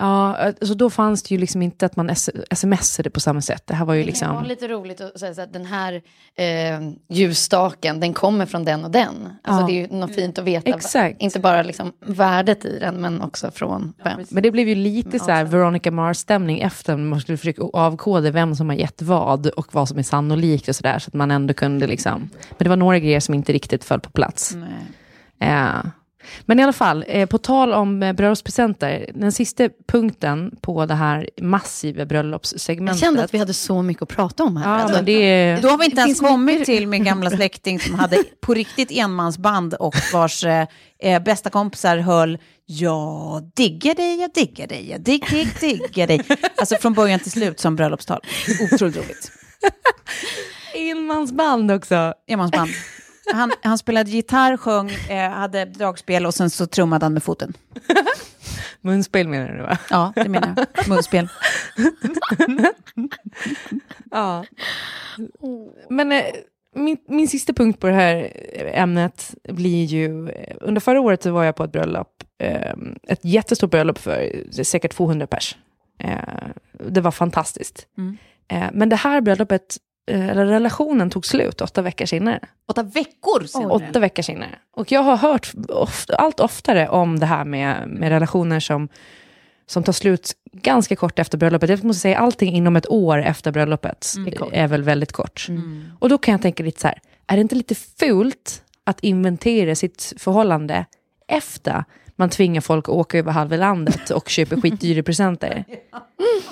Ja, alltså då fanns det ju liksom inte att man smsade på samma sätt. Det här var ju Det kan vara liksom... lite roligt att säga så att den här eh, ljusstaken, den kommer från den och den. Alltså Ja. det är ju något fint att veta. Exakt. Inte bara liksom värdet i den, men också från vem. Men det blev ju lite så här Veronica Mars-stämning efter, man skulle försöka avkoda vem som har gett vad och vad som är sannolikt och sådär, så att man ändå kunde liksom... Men det var några grejer som inte riktigt föll på plats. Eh, men i alla fall, eh, på tal om eh, bröllopspresenter, den sista punkten på det här massiva Jag bröllopssegmentet. kände att vi hade så mycket att prata om här. Ja, Alltså, men det. Då har vi inte ens kommit mycket- till min gamla släkting som hade på riktigt enmansband och vars eh, eh, bästa kompisar höll Jag diggar dig, jag diggar dig, jag digg, digg, diggar dig. Alltså från början till slut som bröllopstal. Otroligt roligt. Enmansband också. Enmansband. Han, han spelade gitarr, sjöng, eh, hade dragspel och sen så trummade han med foten. Munspel menar du va? Ja, det menar jag. Munspel. Ja. Men eh, min, min sista punkt på det här ämnet blir ju, eh, under förra året så var jag på ett bröllop, eh, ett jättestort bröllop för säkert 200 pers. Eh, det var fantastiskt. Mm. Eh, men det här bröllopet, eller relationen tog slut åtta veckor senare. Åtta veckor senare. Åtta veckor senare. Och jag har hört ofta, allt oftare om det här med, med relationer som, som tar slut ganska kort efter bröllopet. Jag måste säga allting inom ett år efter bröllopet är väl väldigt kort. Och då kan jag tänka lite så här, är det inte lite fult att inventera sitt förhållande efter man tvingar folk att åka över halva landet och köpa skitdyra presenter? Mm.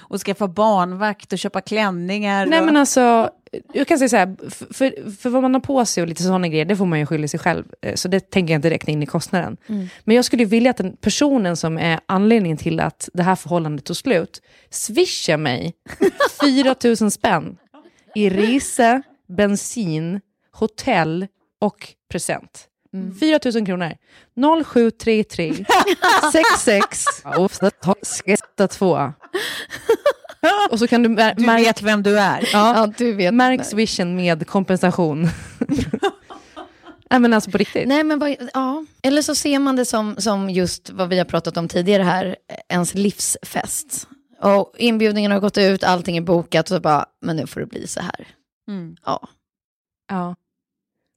Och skaffa barnvakt och köpa klänningar. Nej och... men alltså, jag kan säga så här, för, för, vad man har på sig och lite sådana grejer, det får man ju skylla sig själv. Eh, Så det tänker jag inte räkna in i kostnaden. Men jag skulle vilja att den personen som är anledningen till att det här förhållandet tog slut, swishar mig 4 000 spänn i resa, bensin, hotell och present. 4 000 kronor. 0733 66 2. Och så kan du, mär- Du märka- vet vem du är. Ja, Ja, du vet. Märk swishen med kompensation. Nej men alltså på riktigt. Nej, men vad, ja. Eller så ser man det som, som just vad vi har pratat om tidigare här, ens livsfest. Och inbjudningen har gått ut, allting är bokat och så bara, men nu får det bli så här. Mm. Ja. Ja.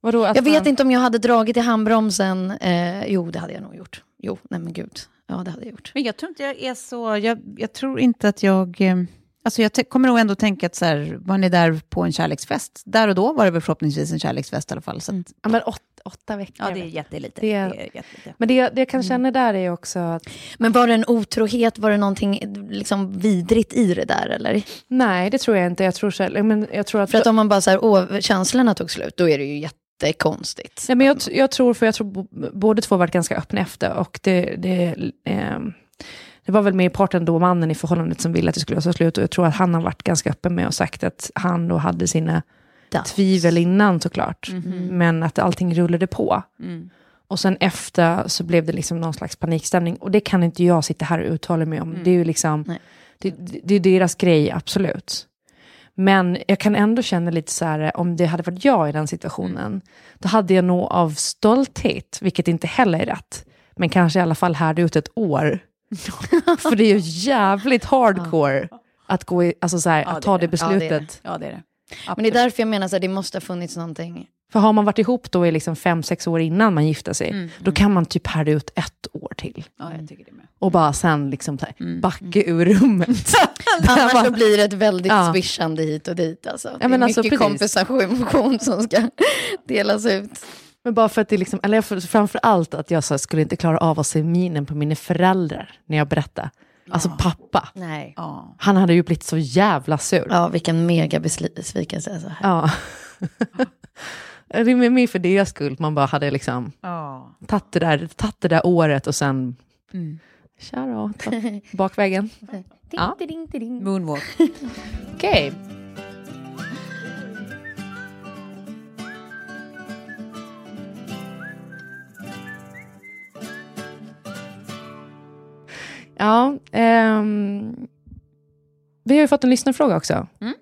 Vadå, att Jag vet man- inte om jag hade dragit i handbromsen. Eh, jo, det hade jag nog gjort. Jo, nej men gud. Ja, det hade jag gjort. Men jag tror inte jag är så... Jag, jag tror inte att jag... eh, Alltså jag kommer nog ändå tänka att så här, man är där på en kärleksfest. Där och då var det väl förhoppningsvis en kärleksfest i alla fall. Så att, Ja, men åt, åtta veckor. ja, det är jättelite. Det är- Det är jättelite. Men det, det jag kan känna där är också att, Men var det en otrohet, var det någonting liksom vidrigt i det där eller? nej det tror jag inte. Jag tror, själv, men jag tror att... För att om man bara så här, åh, känslorna tog slut, då är det ju jättekonstigt. Nej, men jag, jag tror, för jag tror båda två varit ganska öppna efter och det, det, ehm, det var väl merparten då mannen i förhållandet som ville att det skulle vara slut och jag tror att han har varit ganska öppen med och sagt att han då hade sina Doubts. tvivel innan såklart, Mhm. men att allting rullade på. Mm. Och sen efter så blev det liksom någon slags panikstämning. Och det kan inte jag sitta här och uttala mig om. Det är ju liksom, det, det är deras grej, absolut. Men jag kan ändå känna lite så här, om det hade varit jag i den situationen, då hade jag nog av stolthet, vilket inte heller är rätt, men kanske i alla fall härde ut ett år. För det är ju jävligt hardcore att, gå i, alltså så här, Ja, att ta det det. Ja, det är det. beslutet. Ja, det är det. Men det är därför jag menar att det måste ha funnits någonting. För har man varit ihop då i liksom fem, sex år innan man gifter sig, Mm, då kan man typ härda ut ett år till. Ja, jag tycker det med. Och bara sen liksom här, Mm. backa ur rummet. Annars bara- så blir det ett väldigt Ja. swishande hit och dit. Alltså. Det är men alltså, mycket precis. kompensation som ska delas ut. Men bara för att det liksom, eller för- framför allt att jag så här, skulle inte klara av att se minen på mina föräldrar när jag berättade. Alltså pappa, Nej. Ja. han hade ju blivit så jävla sur. Ja, vilken mega besvikelse. Alltså. Ja. det är mer för deras skull, man bara hade liksom Ja. tagit det där, det där året och sen, Mm. ta bakvägen. Ja. Ding, ding, ding. Moonwalk. Okej. Ja, ehm, vi har ju fått en lyssnarfråga också. Mm.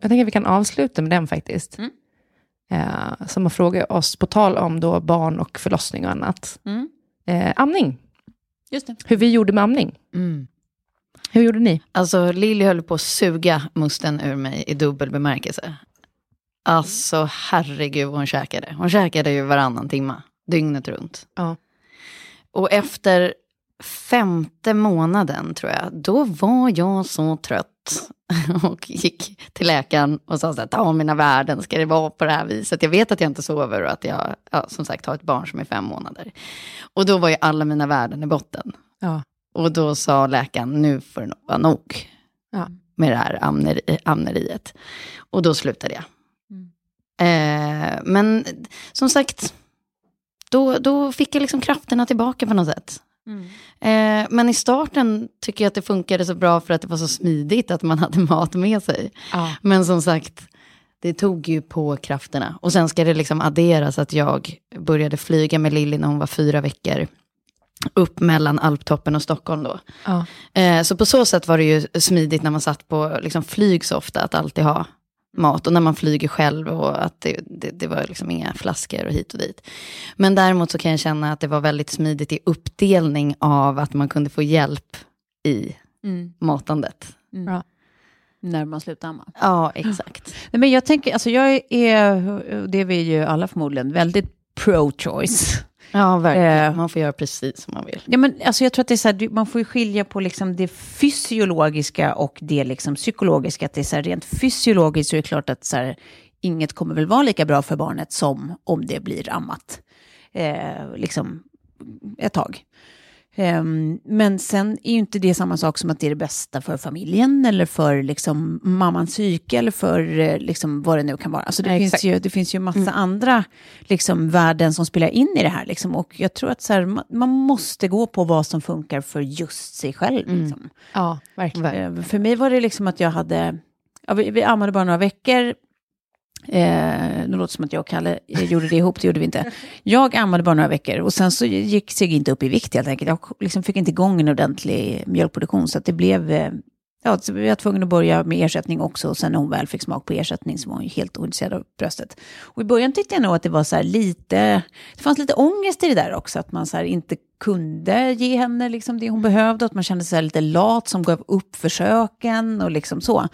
Jag tänker att vi kan avsluta med den faktiskt. Mm. Eh, som har frågat oss, på tal om då barn och förlossning och annat. Mm. Eh, amning, Just det. hur vi gjorde med amning. Mm. Hur gjorde ni? Alltså Lilly höll på att suga musten ur mig i dubbel bemärkelse. Alltså herregud vad hon käkade. Hon käkade ju varannan timma, dygnet runt. Ja. Och efter femte månaden tror jag, då var jag så trött. Och gick till läkaren och sa så här, ta mina värden, ska det vara på det här viset? Jag vet att jag inte sover och att jag, ja, som sagt, har ett barn som är fem månader. Och då var ju alla mina värden i botten. Ja. Och då sa läkaren, nu får det nog vara nog Ja. med det här amneri, amneriet. Och då slutade jag. Eh, men som sagt, då, då fick jag liksom krafterna tillbaka på något sätt. Eh, men i starten tycker jag att det funkade så bra för att det var så smidigt att man hade mat med sig. Ja. Men som sagt, det tog ju på krafterna. Och sen ska det liksom adderas att jag började flyga med Lilly när hon var fyra veckor. Upp mellan Alptoppen och Stockholm då. Ja. Eh, så på så sätt var det ju smidigt när man satt på liksom, flyg så ofta, att alltid ha mat. Och när man flyger själv och att det, det, det var liksom inga flaskor och hit och dit. Men däremot så kan jag känna att det var väldigt smidigt i uppdelning av att man kunde få hjälp i Mm. matandet. När man slutar amma. Ja, exakt. Nej, men jag tänker, alltså jag är, det är vi ju alla förmodligen, väldigt pro-choice. Ja, verkligen. Eh. Man får göra precis som man vill. Ja, men alltså jag tror att det är så här, man får skilja på liksom det fysiologiska och det liksom psykologiska. Att det är så här, rent fysiologiskt så är det klart att så här, inget kommer väl vara lika bra för barnet som om det blir ammat. Eh, liksom ett tag. Ehm, men sen är ju inte det samma sak som att det är det bästa för familjen eller för liksom, mammans psyke eller för eh, liksom, vad det nu kan vara. Alltså, det, Ja, finns exakt. ju, det finns ju massa andra liksom, värden som spelar in i det här. Liksom. Och jag tror att så här, man, man måste gå på vad som funkar för just sig själv. Liksom. Ja, verkligen. Eh, För mig var det liksom att jag hade, ja, vi, vi ammade bara några veckor. Eh, nu låter det som att jag och Kalle eh, gjorde det ihop, det gjorde vi inte. Jag ammade bara några veckor och sen så gick Sigge inte upp i vikt helt enkelt. Jag liksom fick inte igång en ordentlig mjölkproduktion så att det blev, eh, ja, så vi var tvungna att börja med ersättning också och sen när hon väl fick smak på ersättning så var hon helt ointresserad av bröstet. Och i början tyckte jag nog att det var så lite, det fanns lite ångest i det där också, att man så inte kunde ge henne liksom det hon behövde, att man kände sig lite lat som gav upp försöken och liksom så.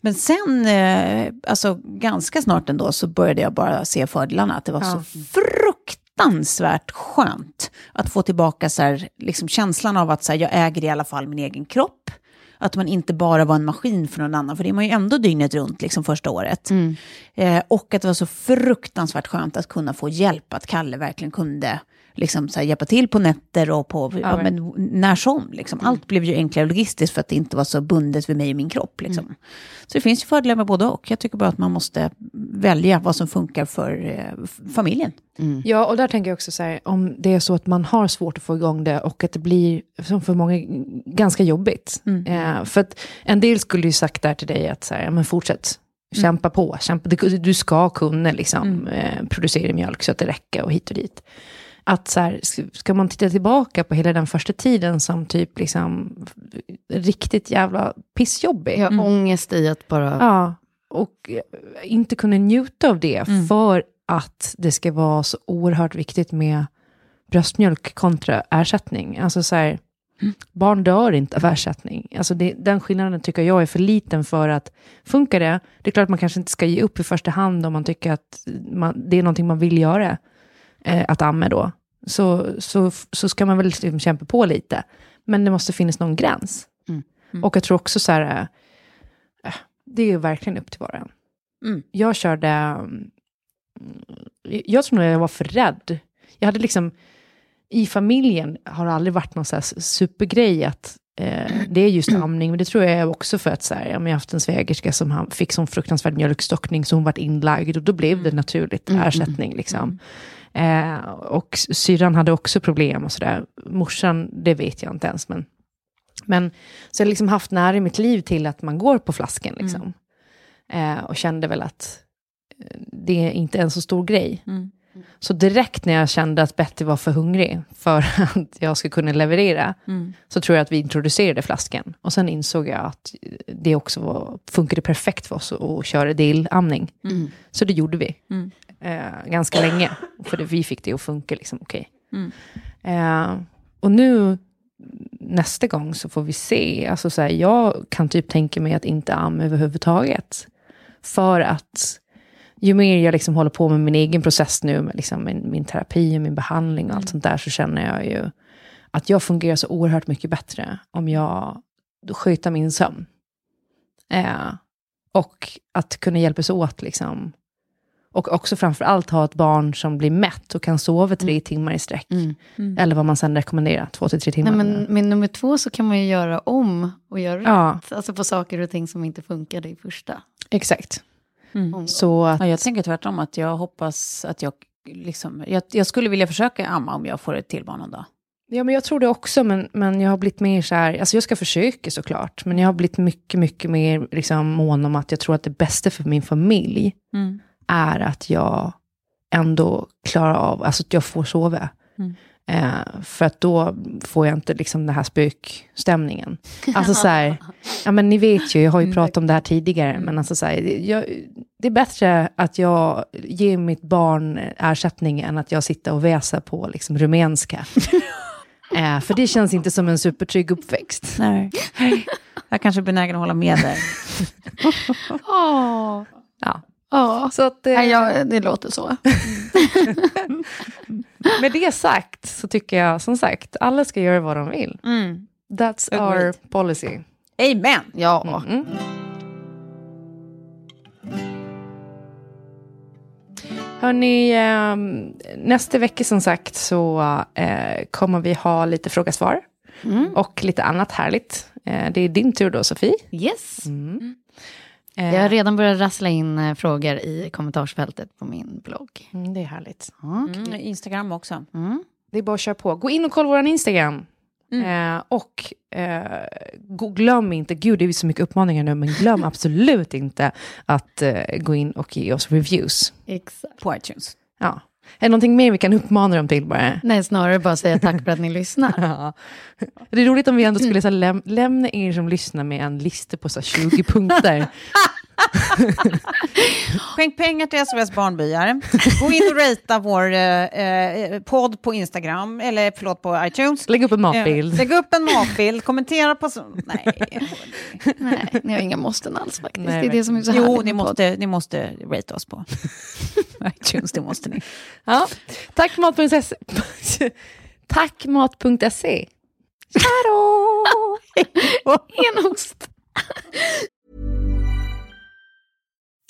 Men sen, eh, alltså ganska snart ändå, så började jag bara se fördelarna. Att det var så fruktansvärt skönt att få tillbaka så här, liksom känslan av att så här, jag äger i alla fall min egen kropp. Att man inte bara var en maskin för någon annan, för det är man ju ändå dygnet runt liksom första året. Eh, och att det var så fruktansvärt skönt att kunna få hjälp, att Kalle verkligen kunde liksom, så här, hjälpa till på nätter och på, ja, men, när som. Liksom. Allt blev ju enklare logistiskt för att det inte var så bundet vid mig och min kropp. Liksom. Så det finns ju fördelar med både och. Jag tycker bara att man måste välja vad som funkar för eh, familjen. Ja, och där tänker jag också så här, om det är så att man har svårt att få igång det och att det blir, som för många, ganska jobbigt. Eh, för att en del skulle ju sagt där till dig att så här, men fortsätt, kämpa på, kämpa, du, du ska kunna liksom, eh, producera mjölk så att det räcker och hit och dit. Att så här, ska- man titta tillbaka på hela den första tiden som typ liksom riktigt jävla pissjobbig. Jag har ångest i att bara... Ja, och eh, inte kunna njuta av det för att det ska vara så oerhört viktigt med bröstmjölk kontra ersättning. Alltså så här, barn dör inte av ersättning. Alltså det, den skillnaden tycker jag är för liten för att funkar det, det är klart att man kanske inte ska ge upp i första hand om man tycker att man, det är någonting man vill göra, eh, att amma då. Så, så, så ska man väl liksom kämpa på lite. Men det måste finnas någon gräns. Och jag tror också så här, eh, det är ju verkligen upp till var och en. Mm. Jag körde, mm, jag tror nog jag var för rädd. Jag hade liksom, i familjen har det aldrig varit någon så supergrej att eh, det är just amning, men det tror jag också för att så här, jag har haft en svägerska som han fick sån fruktansvärd mjölkstockning så hon vart inlagd och då blev det naturligt ersättning. Liksom. Eh, och syrran hade också problem och sådär. Morsan, det vet jag inte ens, men men så jag har liksom haft nära i mitt liv till att man går på flasken. Liksom. Eh, och kände väl att eh, det är inte en så stor grej. Så direkt när jag kände att Betty var för hungrig för att jag skulle kunna leverera, så tror jag att vi introducerade flaskan. Och sen insåg jag att det också var, funkade perfekt för oss att, köra delamning. Så det gjorde vi. Eh, ganska länge. För det, vi fick det att funka liksom, okej. Eh, och nu nästa gång så får vi se. Alltså så här, jag kan typ tänka mig att inte amma överhuvudtaget. För att ju mer jag liksom håller på med min egen process nu, med liksom min, min terapi och min behandling och allt sånt där, så känner jag ju att jag fungerar så oerhört mycket bättre om jag sköter min sömn. Eh, och att kunna hjälpas åt liksom. Och också framför allt ha ett barn som blir mätt och kan sova tre timmar i sträck. Eller vad man sen rekommenderar, två till tre timmar. Nej, men med nummer två så kan man ju göra om och göra Ja. rätt. Alltså på saker och ting som inte funkade i första. Exakt. omgången. Så att, Ja, jag tänker tvärtom, att jag hoppas att jag... Liksom, jag, jag skulle vilja försöka amma om jag får ett till barn någon dag. ja, men jag tror det också, men, men jag har blivit mer så här, alltså jag ska försöka såklart, men jag har blivit mycket, mycket mer liksom, mån om att jag tror att det bästa för min familj är att jag ändå klarar av, alltså att jag får sova. Eh, för att då får jag inte liksom den här spökstämningen. Alltså så här, ja men ni vet ju, jag har ju pratat om det här tidigare, men alltså så här, jag, det är bättre att jag ger mitt barn ersättning än att jag sitter och väser på liksom rumänska. eh, för det känns inte som en supertrygg uppväxt. Nej. Jag kanske är benägen att hålla med där. Åh, Ja. Ja. Så att, eh, jag, det låter så. med det sagt så tycker jag som sagt, alla ska göra vad de vill. That's our Agreed. policy. Amen! Ja. Hörni, eh, nästa vecka som sagt så eh, kommer vi ha lite fråga-svar. Mm. Och lite annat härligt. Eh, det är din tur då, Sofie. Yes. Eh, Jag har redan börjat rassla in eh, frågor i kommentarsfältet på min blogg. mm, det är härligt. Mm, Instagram också. Det är bara att köra på. Gå in och kolla vår Instagram. Eh, och eh, glöm inte, gud det är så mycket uppmaningar nu, men glöm absolut inte att eh, gå in och ge oss reviews. Exakt. På iTunes. Ja. Är det någonting mer vi kan uppmana dem till bara? Nej, snarare bara säga tack för att ni lyssnar. Ja. Det är roligt om vi ändå skulle så läm- lämna er som lyssnar med en lista på så här, 20 punkter. Skänk pengar till SOS Barnbyar. Gå in och ratea vår eh, eh, podd på Instagram, eller förlåt på iTunes. Lägg upp en matbild. Eh, lägg upp en matbild, kommentera på... så- Nej. Nej, ni har inga måsten alls faktiskt. Nej, det är det som är så Jo, ni podd. måste, ni måste rate oss på iTunes, det måste ni. Ja. Tack mat.se. Tack mat.se. En ost.